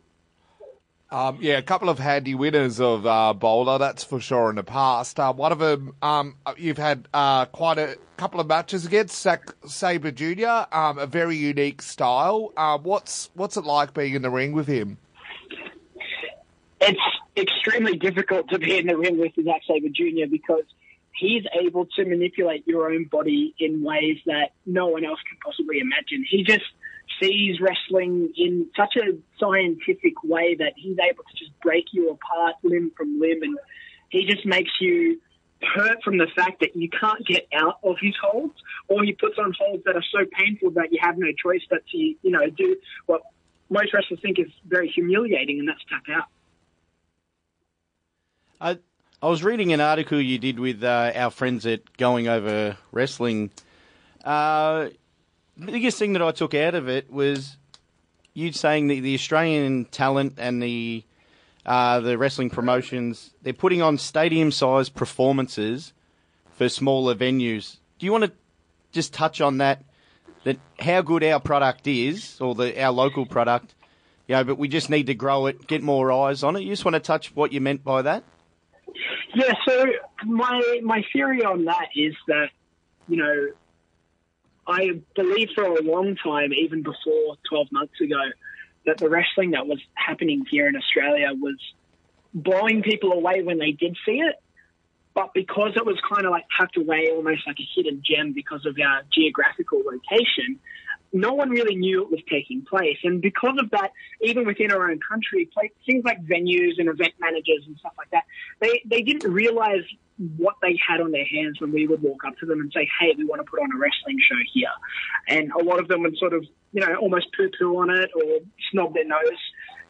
Um, yeah, a couple of handy winners of uh, BOLA, that's for sure in the past. Uh, one of them, um, you've had uh, quite a couple of matches against Sac- Sabre Junior. Um, a very unique style. Uh, what's what's it like being in the ring with him? it's extremely difficult to be in the ring with Zack Sabre Jr. because he's able to manipulate your own body in ways that no one else can possibly imagine. He just sees wrestling in such a scientific way that he's able to just break you apart limb from limb and he just makes you hurt from the fact that you can't get out of his holds or he puts on holds that are so painful that you have no choice but to, you know, do what most wrestlers think is very humiliating and that's tap out. I was reading an article you did with uh, our friends at Going Over Wrestling. Uh, the biggest thing that I took out of it was you saying that the Australian talent and the uh, the wrestling promotions they're putting on stadium-sized performances for smaller venues. Do you want to just touch on that? That how good our product is, or the our local product, you know, but we just need to grow it, get more eyes on it. You just want to touch what you meant by that? Yeah, so my my theory on that is that, you know, I believe for a long time, even before 12 months ago, that the wrestling that was happening here in Australia was blowing people away when they did see it. But because it was kind of like tucked away, almost like a hidden gem because of our geographical location, no one really knew it was taking place. And because of that, even within our own country, things like venues and event managers and stuff like that, they, they didn't realize what they had on their hands when we would walk up to them and say, hey, we want to put on a wrestling show here. And a lot of them would sort of, you know, almost poo-poo on it or snub their nose.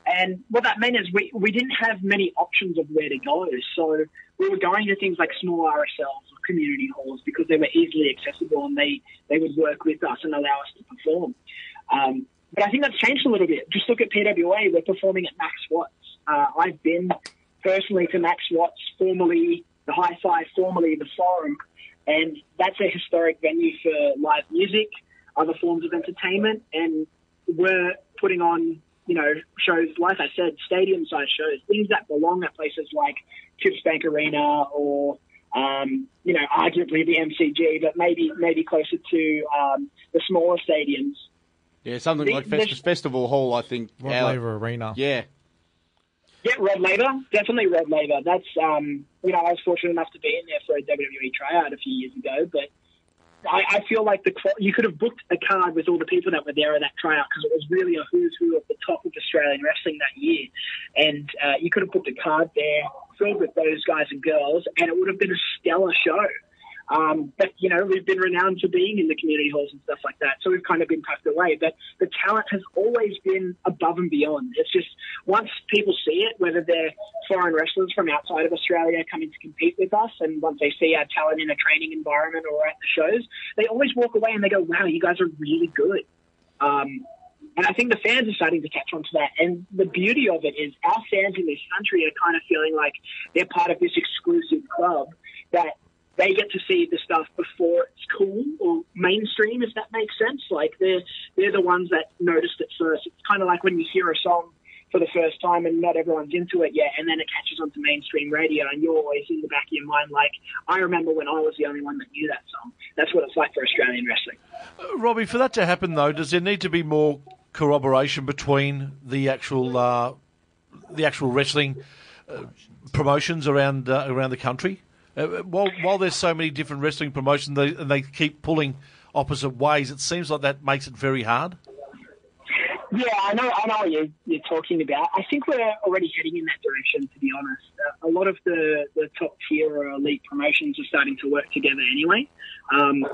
And what that meant is we, we didn't have many options of where to go. So we were going to things like small RSLs or community halls because they were easily accessible and they, they would work with us and allow us to perform. Um, but I think that's changed a little bit. Just look at PWA. We're performing at Max Watts. Uh, I've been personally to Max Watts, formerly the Hi-Fi, formerly the Forum, and that's a historic venue for live music, other forms of entertainment, and we're putting on, you know, shows, like I said, stadium-sized shows, things that belong at places like Chips Bank Arena or, um, you know, arguably the MCG, but maybe maybe closer to um, the smaller stadiums. Yeah, something The- like the- Fest- Festival Hall, I think. Rod Laver Arena. Yeah. Yeah, Rod Laver, definitely Rod Laver. That's um, you know, I was fortunate enough to be in there for a WWE tryout a few years ago, but I, I feel like the you could have booked a card with all the people that were there at that tryout because it was really a who's who at the top of Australian wrestling that year, and uh, you could have booked a card there filled with those guys and girls, and it would have been a stellar show. Um, but you know, we've been renowned for being in the community halls and stuff like that, so we've kind of been tucked away. But the talent has always been above and beyond. It's just once people see it, whether they're foreign wrestlers from outside of Australia coming to compete with us, and once they see our talent in a training environment or at the shows, they always walk away and they go, "Wow, you guys are really good." Um, and I think the fans are starting to catch on to that. And the beauty of it is our fans in this country are kind of feeling like they're part of this exclusive club that they get to see the stuff before it's cool or mainstream, if that makes sense. Like they're they're the ones that noticed it first. It's kind of like when you hear a song for the first time and not everyone's into it yet, and then it catches on to mainstream radio, and you're always in the back of your mind like, I remember when I was the only one that knew that song. That's what it's like for Australian wrestling. Uh, Robbie, for that to happen though, does there need to be more corroboration between the actual uh, the actual wrestling uh, promotions around uh, around the country? Uh, while while there's so many different wrestling promotions, they, and they keep pulling opposite ways. It seems like that makes it very hard. Yeah, I know. I know what you're, you're talking about. I think we're already heading in that direction. To be honest, uh, a lot of the, the top tier or elite promotions are starting to work together anyway. Um,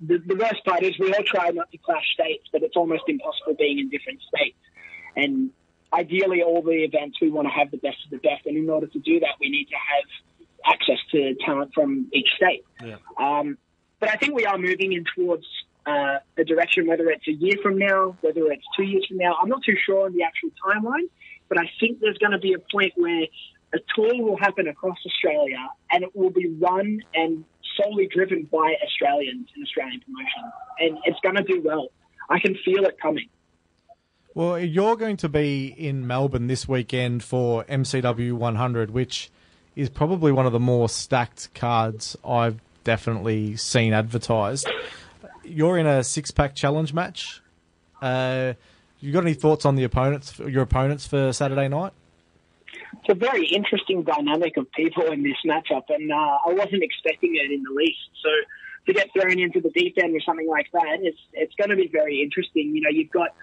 the, the worst part is we all try not to clash states, but it's almost impossible being in different states. And ideally, all the events we want to have the best of the best, and in order to do that, we need to have access to talent from each state. Yeah. Um, but I think we are moving in towards uh, a direction, whether it's a year from now, whether it's two years from now. I'm not too sure on the actual timeline, but I think there's going to be a point where a tour will happen across Australia and it will be run and solely driven by Australians in Australian promotion. And it's going to do well. I can feel it coming. Well, you're going to be in Melbourne this weekend for MCW 100, which is probably one of the more stacked cards I've definitely seen advertised. You're in a six pack challenge match. Uh, you got any thoughts on the opponents, your opponents for Saturday night? It's a very interesting dynamic of people in this matchup, and uh, I wasn't expecting it in the least. So to get thrown into the deep end or something like that, it's it's going to be very interesting. You know, you've got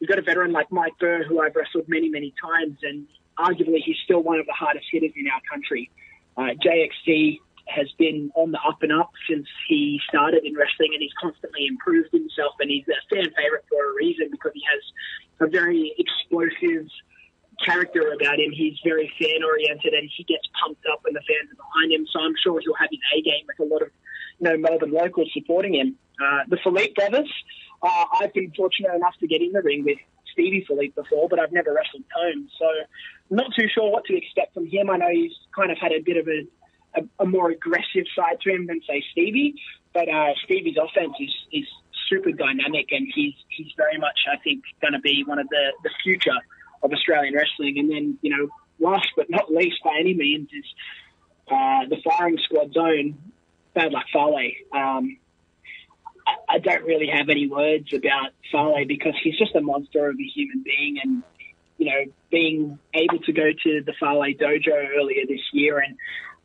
you've got a veteran like Mike Burr, who I've wrestled many many times, and arguably he's still one of the hardest hitters in our country. Uh, JXT has been on the up and up since he started in wrestling, and he's constantly improved himself. And he's a fan favorite for a reason because he has a very explosive character about him. He's very fan oriented, and he gets pumped up when the fans are behind him. So I'm sure he'll have his A game with a lot of you know Melbourne locals supporting him. Uh, the Philippe brothers, uh, I've been fortunate enough to get in the ring with Stevie Philippe before, but I've never wrestled Tone, so not too sure what to expect from him. I know he's kind of had a bit of a a, a more aggressive side to him than say Stevie, but uh, Stevie's offense is is super dynamic, and he's he's very much I think going to be one of the the future of Australian wrestling. And then you know, last but not least by any means is uh, the firing squad's own bad luck Fale. Um, I, don't really have any words about Fale because he's just a monster of a human being, and you know, being able to go to the Fale dojo earlier this year and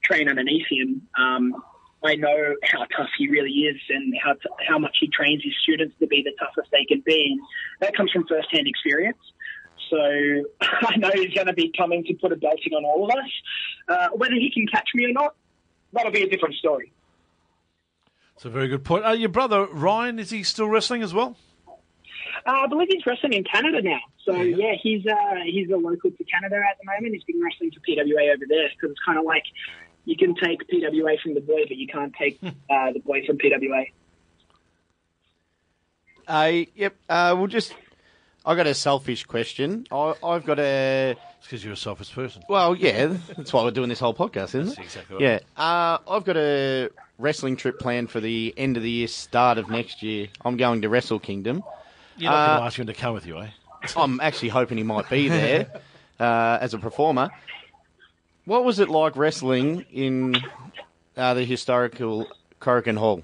train underneath him, um, I know how tough he really is and how t- how much he trains his students to be the toughest they can be. And that comes from first-hand experience. So <laughs> I know he's going to be coming to put a belting on all of us. Uh, whether he can catch me or not, that'll be a different story. It's a very good point. Uh, your brother Ryan is he still wrestling as well? Uh, I believe he's wrestling in Canada now. So yeah, he's uh, he's a local to Canada at the moment. He's been wrestling for PWA over there because it's kind of like you can take PWA from the boy, but you can't take uh, the boy from PWA. Uh, yep. Uh, we'll just. I got a selfish question. I, I've got a. It's because you're a selfish person. Well, yeah, that's why we're doing this whole podcast, isn't That's it? exactly right. Yeah. Uh, I've got a wrestling trip planned for the end of the year, start of next year. I'm going to Wrestle Kingdom. You're not going Uh, to ask him to come with you, eh? I'm actually hoping he might be there <laughs> uh, as a performer. What was it like wrestling in uh, the historical Korakuen Hall?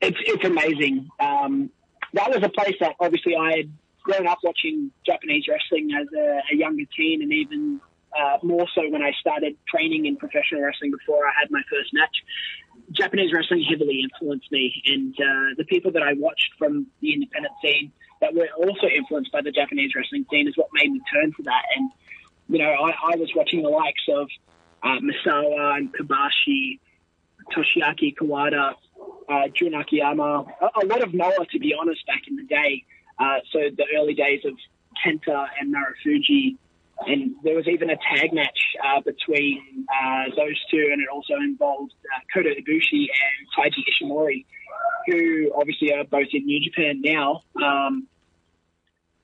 It's it's amazing. Um, that was a place that obviously I had grown up watching Japanese wrestling as a, a younger teen, and even uh, more so when I started training in professional wrestling before I had my first match. Japanese wrestling heavily influenced me, and uh, the people that I watched from the independent scene that were also influenced by the Japanese wrestling scene is what made me turn to that. And you know, I, I was watching the likes of uh, Misawa and Kobashi, Toshiaki Kawada, uh, Jun Akiyama, a, a lot of Noah, to be honest, back in the day. Uh, so the early days of Kenta and Marufuji, and there was even a tag match uh, between uh, those two, and it also involved uh, Kota Ibushi and Taiji Ishimori, who obviously are both in New Japan now. Um,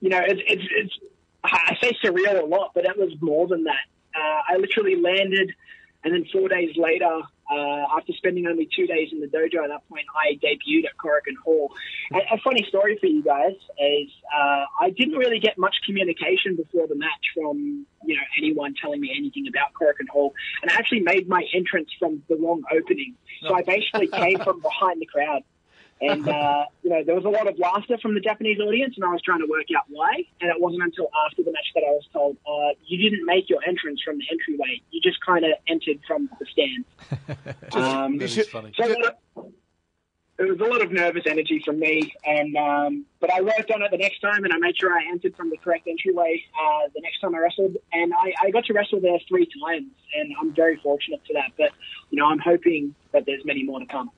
you know, it's, it's, it's I say surreal a lot, but it was more than that. Uh, I literally landed, and then four days later, uh, after spending only two days in the dojo at that point, I debuted at Korakuen Hall. And a funny story for you guys is uh, I didn't really get much communication before the match from you know anyone telling me anything about Korakuen Hall, and I actually made my entrance from the wrong opening. So I basically came from behind the crowd. And, <laughs> uh, you know, there was a lot of laughter from the Japanese audience, and I was trying to work out why. And it wasn't until after the match that I was told, uh, you didn't make your entrance from the entryway. You just kind of entered from the stands. <laughs> um, That is funny. so a of- it was a lot of nervous energy from me, and um, but I worked on it the next time, and I made sure I entered from the correct entryway uh, the next time I wrestled, and I, I got to wrestle there three times, and I'm very fortunate for that. But you know, I'm hoping that there's many more to come.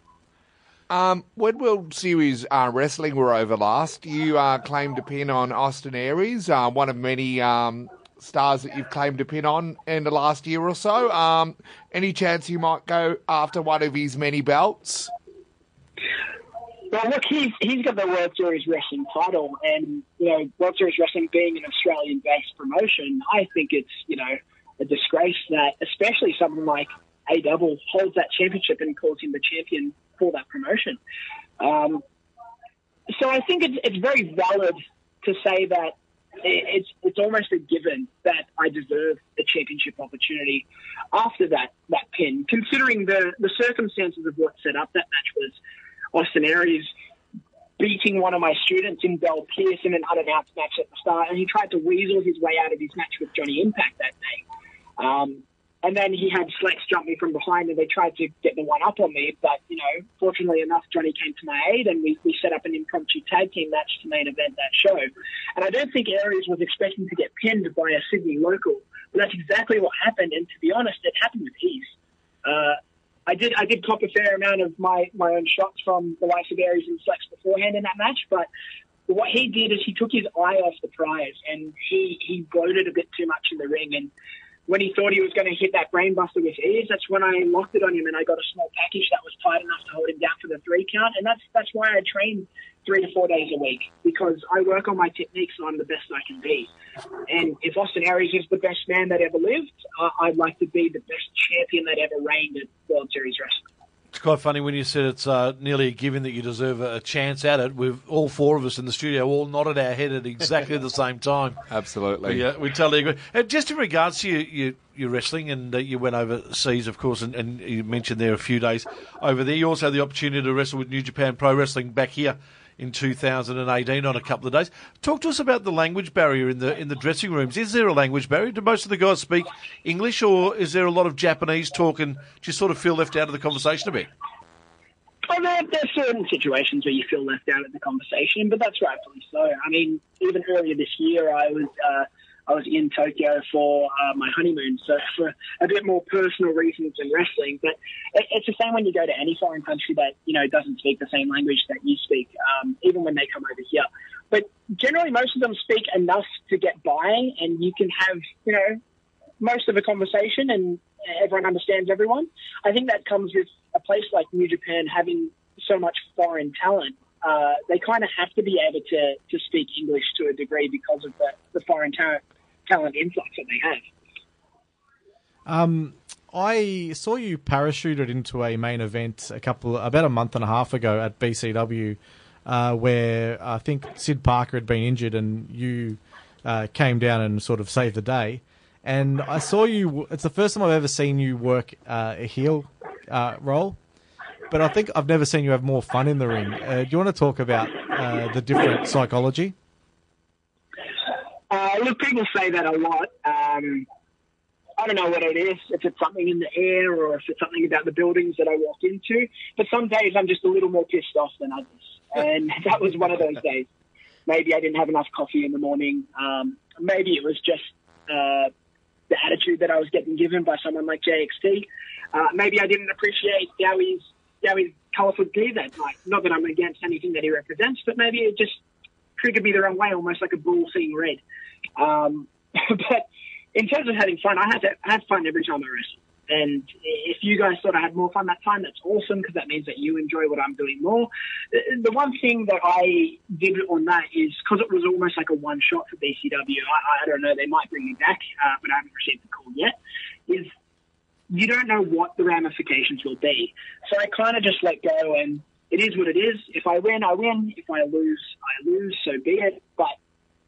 Um, when World Series uh, wrestling were over last, you uh, claimed a pin on Austin Aries, uh, one of many um, stars that you've claimed a pin on in the last year or so. Um, any chance you might go after one of his many belts? Well, look, he's he's got the World Series Wrestling title, and you know, World Series Wrestling being an Australian-based promotion, I think it's you know a disgrace that, especially someone like A Double holds that championship and calls him the champion for that promotion. Um, so I think it's it's very valid to say that it's it's almost a given that I deserve a championship opportunity after that that pin, considering the the circumstances of what set up that match was Austin Aries beating one of my students in Bell Pierce in an unannounced match at the start, and he tried to weasel his way out of his match with Johnny Impact that day. Um, and then he had Slex jump me from behind, and they tried to get the one up on me. But you know, fortunately enough, Johnny came to my aid, and we, we set up an impromptu tag team match to main event that show. And I don't think Aries was expecting to get pinned by a Sydney local, but that's exactly what happened. And to be honest, it happened with ease. Uh, I did I did cop a fair amount of my, my own shots from the likes of Aries and Slex beforehand in that match, but what he did is he took his eye off the prize and he, he bloated a bit too much in the ring and when he thought he was going to hit that brainbuster with ease, that's when I locked it on him and I got a small package that was tight enough to hold him down for the three count. And that's that's why I train three to four days a week because I work on my techniques and I'm the best I can be. And if Austin Aries is the best man that ever lived, uh, I'd like to be the best champion that ever reigned at World Series Wrestling. It's quite funny when you said it's uh, nearly a given that you deserve a, chance at it. We've all four of us in the studio all nodded our head at exactly the same time. <laughs> Absolutely. We, uh, we totally agree. And just in regards to your, your, your wrestling, and uh, you went overseas, of course, and, and you mentioned there a few days over there. You also had the opportunity to wrestle with New Japan Pro Wrestling back here in 2018 on a couple of days. Talk to us about the language barrier in the in the dressing rooms. Is there a language barrier? Do most of the guys speak English, or is there a lot of Japanese talk, and you sort of feel left out of the conversation a bit? Well, there, there's certain situations where you feel left out of the conversation, but that's rightfully so. I mean, even earlier this year, I was uh, I was in Tokyo for uh, my honeymoon, so <laughs> for a bit more personal reasons than wrestling. But it, it's the same when you go to any foreign country that you know doesn't speak the same language that you speak, um, even when they come over here. But generally, most of them speak enough to get by, and you can have you know most of a conversation and everyone understands everyone. I think that comes with a place like New Japan having so much foreign talent. Uh, they kind of have to be able to, to speak English to a degree because of the, the foreign talent, talent influx that they have. Um, I saw you parachuted into a main event a couple, about a month and a half ago at BCW, uh, where I think Sid Parker had been injured and you uh, came down and sort of saved the day. And I saw you. It's the first time I've ever seen you work uh, a heel uh, role, but I think I've never seen you have more fun in the ring. Uh, do you want to talk about uh, the different psychology? Look, people say that a lot. Um, I don't know what it is, if it's something in the air or if it's something about the buildings that I walk into. But some days I'm just a little more pissed off than others. <laughs> And that was one of those days. Maybe I didn't have enough coffee in the morning. Um, maybe it was just uh, the attitude that I was getting given by someone like JXT. Uh, maybe I didn't appreciate Dowie's, Dowie's colourful gear that night. Not that I'm against anything that he represents, but maybe it just triggered me the wrong way, almost like a bull seeing red. Um, <laughs> but in terms of having fun, I had to I had fun every time I wrestled. And if you guys thought I had more fun that time, that's awesome because that means that you enjoy what I'm doing more. The, the one thing that I did on that is because it was almost like a one shot for BCW. I, I don't know, they might bring me back, uh, but I haven't received the call yet. Is you don't know what the ramifications will be. So I kind of just let go and it is what it is. If I win, I win. If I lose, I lose. So be it. But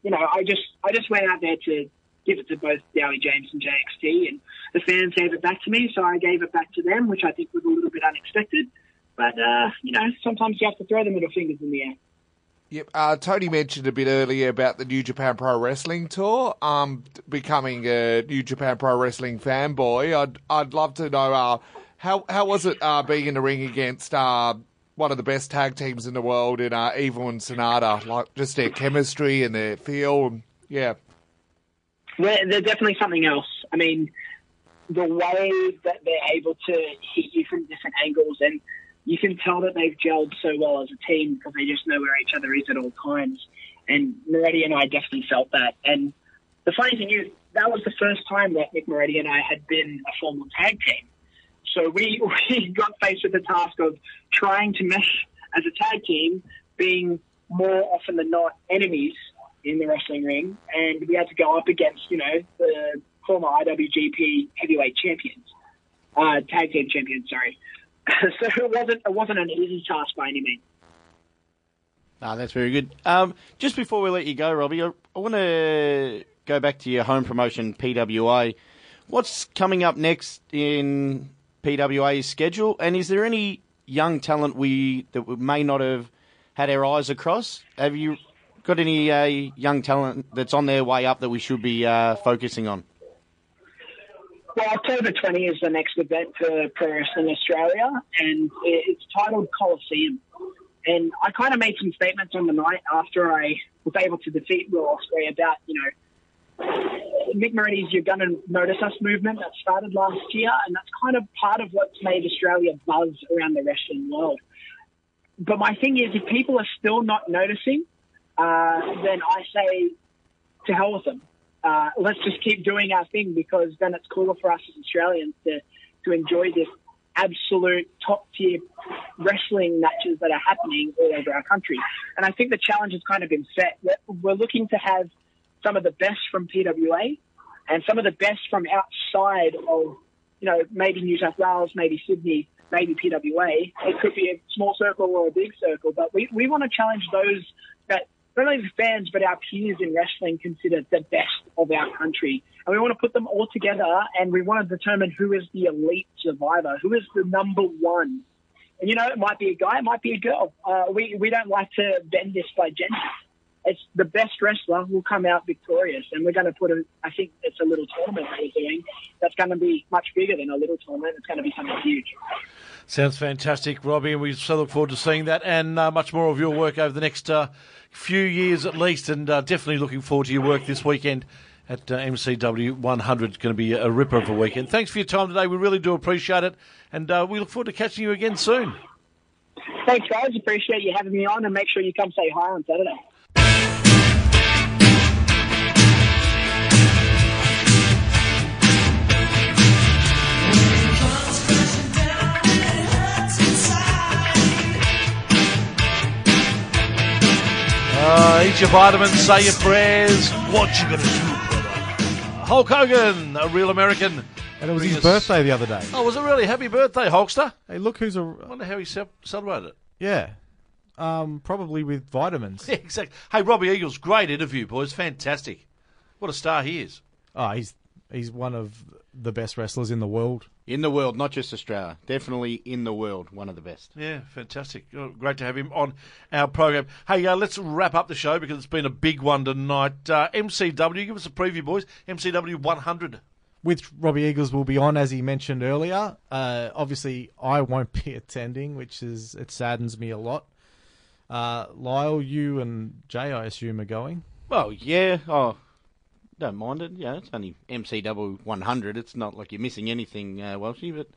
you know, I just I just went out there to give it to both Dowie James and JXT, and the fans gave it back to me, so I gave it back to them, which I think was a little bit unexpected. But uh, you know, sometimes you have to throw the middle fingers in the air. Yep. Uh, Tony mentioned a bit earlier about the New Japan Pro Wrestling tour. Um, becoming a New Japan Pro Wrestling fanboy, I'd I'd love to know uh, how how was it uh, being in the ring against uh, one of the best tag teams in the world in uh, Evil and Sanada, like just their chemistry and their feel. Yeah. They're, they're definitely something else. I mean, the way that they're able to hit you from different angles, and you can tell that they've gelled so well as a team because they just know where each other is at all times. And Moretti and I definitely felt that. And the funny thing is, that was the first time that Mick Moretti and I had been a formal tag team. So we, <laughs> we got faced with the task of trying to mesh as a tag team, being more often than not enemies in the wrestling ring, and we had to go up against, you know, the former IWGP heavyweight champions, uh, tag team champions. Sorry. <laughs> so it wasn't it wasn't an easy task by any means. Ah, that's very good. Um, just before we let you go, Robbie, I, I want to go back to your home promotion, PWA. What's coming up next in PWA's schedule, and is there any young talent we that we may not have had our eyes across? Have you got any uh, young talent that's on their way up that we should be uh, focusing on? Well, October 20 is the next event for Pro Wrestling Australia, and it's titled Coliseum. And I kind of made some statements on the night after I was able to defeat Will Ospreay about, you know, Mick Moretti's You're Gonna Notice Us movement that started last year, and that's kind of part of what's made Australia buzz around the wrestling world. But my thing is, if people are still not noticing, uh, then I say to hell with them. Uh, let's just keep doing our thing because then it's cooler for us as Australians to, to enjoy this absolute top tier wrestling matches that are happening all over our country. And I think the challenge has kind of been set. We're looking to have some of the best from PWA and some of the best from outside of, you know, maybe New South Wales, maybe Sydney, maybe PWA. It could be a small circle or a big circle, but we, we want to challenge those that not only the fans but our peers in wrestling consider the best of our country. And we want to put them all together and we want to determine who is the elite survivor, who is the number one. And you know, it might be a guy, it might be a girl. Uh, we, we don't like to bend this by gender. It's the best wrestler will come out victorious, and we're going to put a. I think it's a little tournament that we're doing. That's going to be much bigger than a little tournament. It's going to be something huge. Sounds fantastic, Robbie, and we so look forward to seeing that and uh, much more of your work over the next uh, few years at least, and uh, definitely looking forward to your work this weekend at uh, MCW 100. It's going to be a ripper of a weekend. Thanks for your time today. We really do appreciate it, and uh, we look forward to catching you again soon. Thanks, guys. Appreciate you having me on, and make sure you come say hi on Saturday. Uh, eat your vitamins, say your prayers. What you gonna do, brother? Hulk Hogan, a real American. And it was his birthday the other day. Oh, was it really? Happy birthday, Hulkster. Hey, look who's a. I wonder how he ce- celebrated it. Yeah. Um, probably with vitamins. <laughs> Yeah, exactly. Hey, Robbie Eagles, great interview, boys. Fantastic. What a star he is. Oh, he's he's one of the best wrestlers in the world. In the world, not just Australia. Definitely in the world, one of the best. Yeah, fantastic. Oh, Great to have him on our program. Hey, uh, let's wrap up the show because it's been a big one tonight. Uh, MCW, give us a preview, boys. MCW 100. Which Robbie Eagles will be on, as he mentioned earlier. Uh, obviously, I won't be <laughs> attending, which is it saddens me a lot. Uh, Lyle, you and Jay, I assume, are going. Well, yeah. Oh, don't mind it. Yeah, it's only MCW 100. It's not like you're missing anything, uh, Welshie. But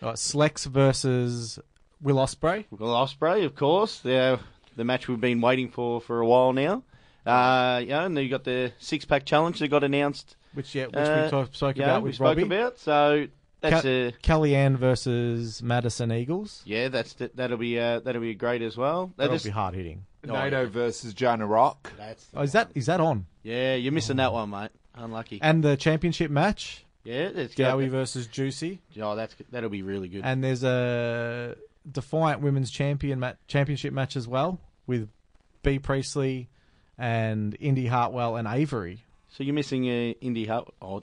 Right, Slex versus Will Ospreay. Will Ospreay, of course, the the match we've been waiting for for a while now. Uh, yeah, and then you got the six pack challenge that got announced. Which yeah, which uh, we spoke yeah, about we spoke Robbie. about. So that's Ca- a Kellyanne versus Madison Eagles. yeah. That's that'll be uh, that'll be great as well. They That'll just- be hard hitting. NATO versus Jonah Rock. That's Oh, is that is that on? yeah. You're missing that one, mate. Unlucky. And the championship match, yeah, it's got- versus Juicy, Oh, that's that'll be really good. and there's a Defiant Women's Champion ma- Championship match as well with Bea Priestley and Indi Hartwell and Avery. So you're missing uh, Indi Hut. Oh,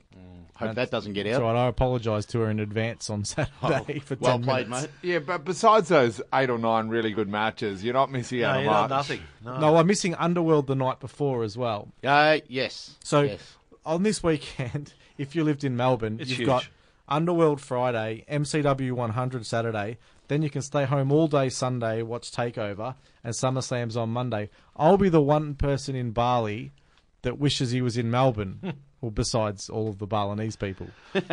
hope that doesn't get So out. Right. I apologise to her in advance on Saturday <laughs> for 10 well played, minutes. mate. Yeah, but besides those eight or nine really good matches, you're not missing out No, on you're much. nothing. No. No, I'm missing Underworld the night before as well. Uh, yes. So yes. on this weekend, <laughs> if you lived in Melbourne, It's you've huge. got Underworld Friday, MCW 100 Saturday. Then you can stay home all day Sunday, watch Takeover, and SummerSlam's on Monday. I'll be the one person in Bali that wishes he was in Melbourne. <laughs> well, besides all of the Balinese people. <laughs>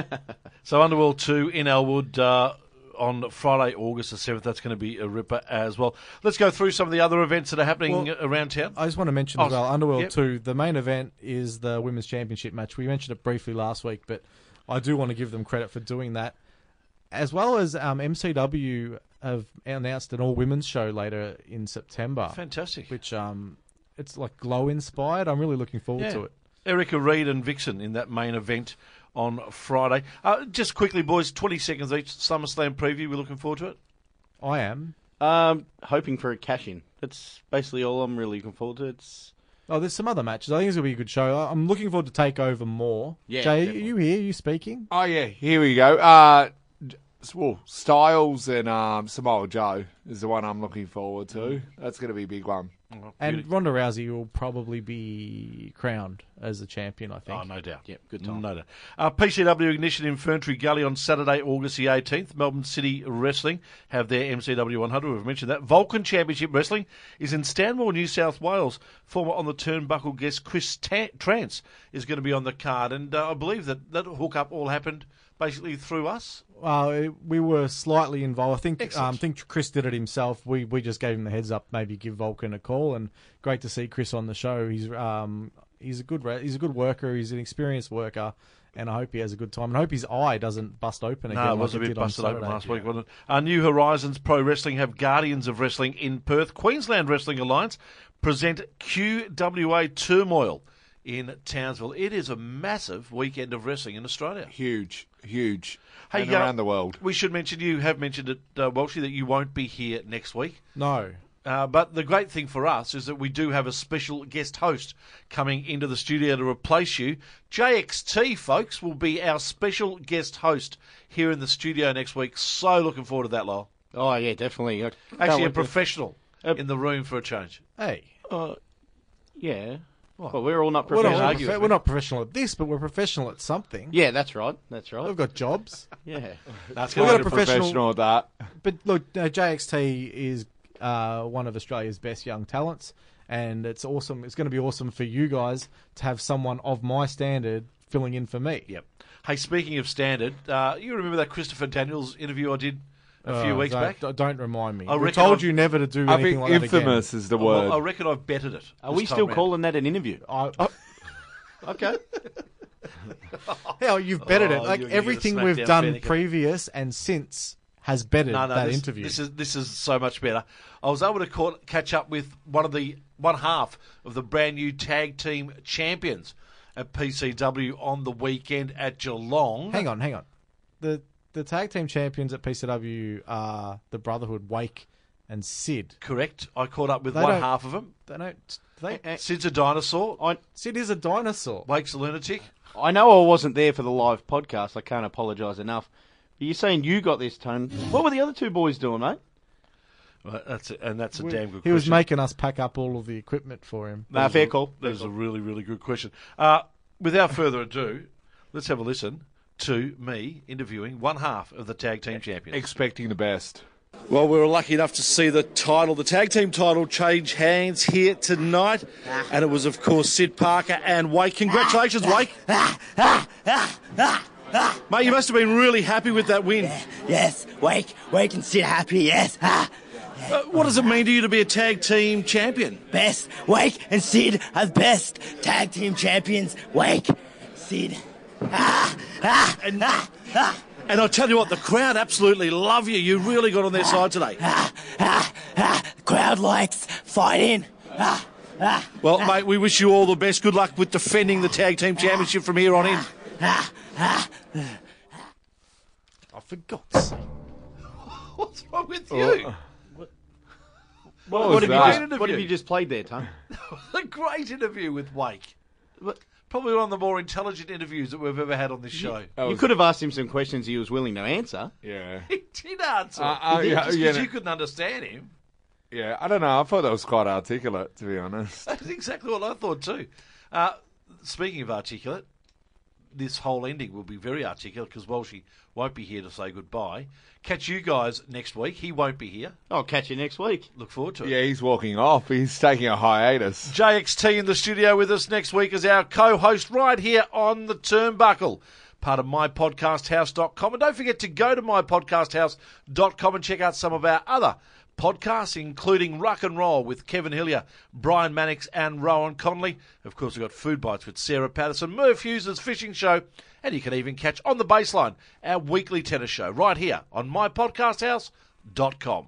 So Underworld 2 in Elwood uh, on Friday, August the 7th. That's going to be a ripper as well. Let's go through some of the other events that are happening Well, around town. I just want to mention Oh, as well, Underworld yep. 2, the main event is the Women's Championship match. We mentioned it briefly last week, but I do want to give them credit for doing that. As well as um, MCW have announced an all women's show later in September, Fantastic. which um, it's like glow inspired. I'm really looking forward Yeah. to it. Erica Reed and Vixen in that main event on Friday. Uh, just quickly, boys, 20 seconds each. SummerSlam preview. We're looking forward to it. I am. Um, hoping for a cash in. That's basically all I'm really looking forward to. It's Oh, there's some other matches. I think it's gonna be a good show. I- I'm looking forward to take over more. Yeah, Jay, are definitely. you here? you speaking? Oh yeah, here we go. Uh, well, Styles and um, Samoa Joe is the one I'm looking forward to. That's going to be a big one. And Ronda Rousey will probably be crowned as the champion. I think. Oh, no doubt. Yep, good time. No doubt. Uh, PCW Ignition Ferntree Gully on Saturday, August the 18th. Melbourne City Wrestling have their MCW 100. We've mentioned that. Vulcan Championship Wrestling is in Stanmore, New South Wales. Former on the turnbuckle guest Chris Ta- Trance is going to be on the card. And uh, I believe that that hookup all happened basically through us. Uh, we were slightly involved. I think um, think Chris did it himself. We we just gave him the heads up. Maybe give Vulcan a call. And great to see Chris on the show. He's um he's a good re- he's a good worker. He's an experienced worker. And I hope he has a good time. And I hope his eye doesn't bust open again. No, it like was a bit busted open last week, wasn't it? Our New Horizons Pro Wrestling have Guardians of Wrestling in Perth. Queensland Wrestling Alliance present QWA Turmoil in Townsville. It is a massive weekend of wrestling in Australia. Huge, huge, Hey, and uh, around the world. We should mention, you have mentioned it, uh, Welshie, that you won't be here next week. No. Uh, but the great thing for us is that we do have a special guest host coming into the studio to replace you. JXT, folks, will be our special guest host here in the studio next week. So looking forward to that, Lyle. oh yeah, definitely. Actually, a wait to- professional Uh, in the room for a change. Hey, Uh, yeah. Well, we're all not we're not, professionals. argue with profe- we're not professional at this, but we're professional at something. Yeah, that's right. That's right. We've got jobs. <laughs> Yeah. That's We've got a professional- professional at that. But look, uh, JXT is uh, one of Australia's best young talents, and it's awesome. It's going to be awesome for you guys to have someone of my standard filling in for me. Yep. Hey, speaking of standard, uh, you remember that Christopher Daniels interview I did a few Uh, weeks don't, back? don't- Don't remind me. I We told I've- you never to do I anything think like that again. infamous is the word. I reckon I've betted it. Are we still round. calling that an interview? I, <laughs> Okay. hell, you've bettered Oh, it. Like everything we've done Fanica. previous and since has bettered No, no, that this, interview. This is this is so much better. I was able to caught, catch up with one of the one half of the brand new tag team champions at PCW on the weekend at Geelong. Hang on, hang on. The the tag team champions at PCW are the Brotherhood, Wake, and Sid. Correct. I caught up with They one don't- half of them. They don't. They, Sid's a dinosaur. I, Sid is a dinosaur. Wake's a lunatic. I know I wasn't there for the live podcast. I can't apologise enough. But you're saying you got this, Tone. What were the other two boys doing, mate? Well, that's a, and that's a We- damn good He was question. making us pack up all of the equipment for him. Nah, fair call. That is a really, really good question. Uh, without further ado, let's have a listen to me interviewing one half of the tag team champions. Expecting the best. Well, we were lucky enough to see the title, the tag team title, change hands here tonight. And it was, of course, Sid Parker and Wake. Congratulations, Wake. Mate, you must have been really happy with that win. Yes, wake, wake and sit happy, yes. <laughs> Uh, what does it mean to you to be a tag team champion? best, wake and Sid are best tag team champions. Wake, Sid. Ah, ah, And, ah, ah, and I tell you what, the crowd absolutely love you. You really got on their side today. ah, ah, ah. Crowd likes fighting. Ah, ah, Well, mate, we wish you all the best. Good luck with defending the tag team championship from here on in. ah, ah. I forgot. <laughs> What's wrong with you? What, What was have, that? you just, what have you just played there, Tom? <laughs> a great interview with Wake. Probably one of the more intelligent interviews that we've ever had on this show. That You was- could have asked him some questions he was willing to answer. Yeah. <laughs> He did answer. Uh, uh, He did, yeah, just yeah, 'cause no- you couldn't understand him. Yeah, I don't know. I thought that was quite articulate, to be honest. <laughs> That's exactly what I thought too. Uh, speaking of articulate, this whole ending will be very articulate because Welshie won't be here to say goodbye. Catch you guys next week. He won't be here. I'll catch you next week. Look forward to it. Yeah, he's walking off. He's taking a hiatus. JXT in the studio with us next week as our co-host right here on the Turnbuckle. Part of mypodcasthouse.com. And don't forget to go to mypodcasthouse.com and check out some of our other podcasts, including Ruck and Roll with Kevin Hillier, Brian Mannix, and Rowan Conley. Of course, we've got Food Bites with Sarah Patterson, Murph Hughes' Fishing Show, and you can even catch On the Baseline, our weekly tennis show, right here on mypodcasthouse.com.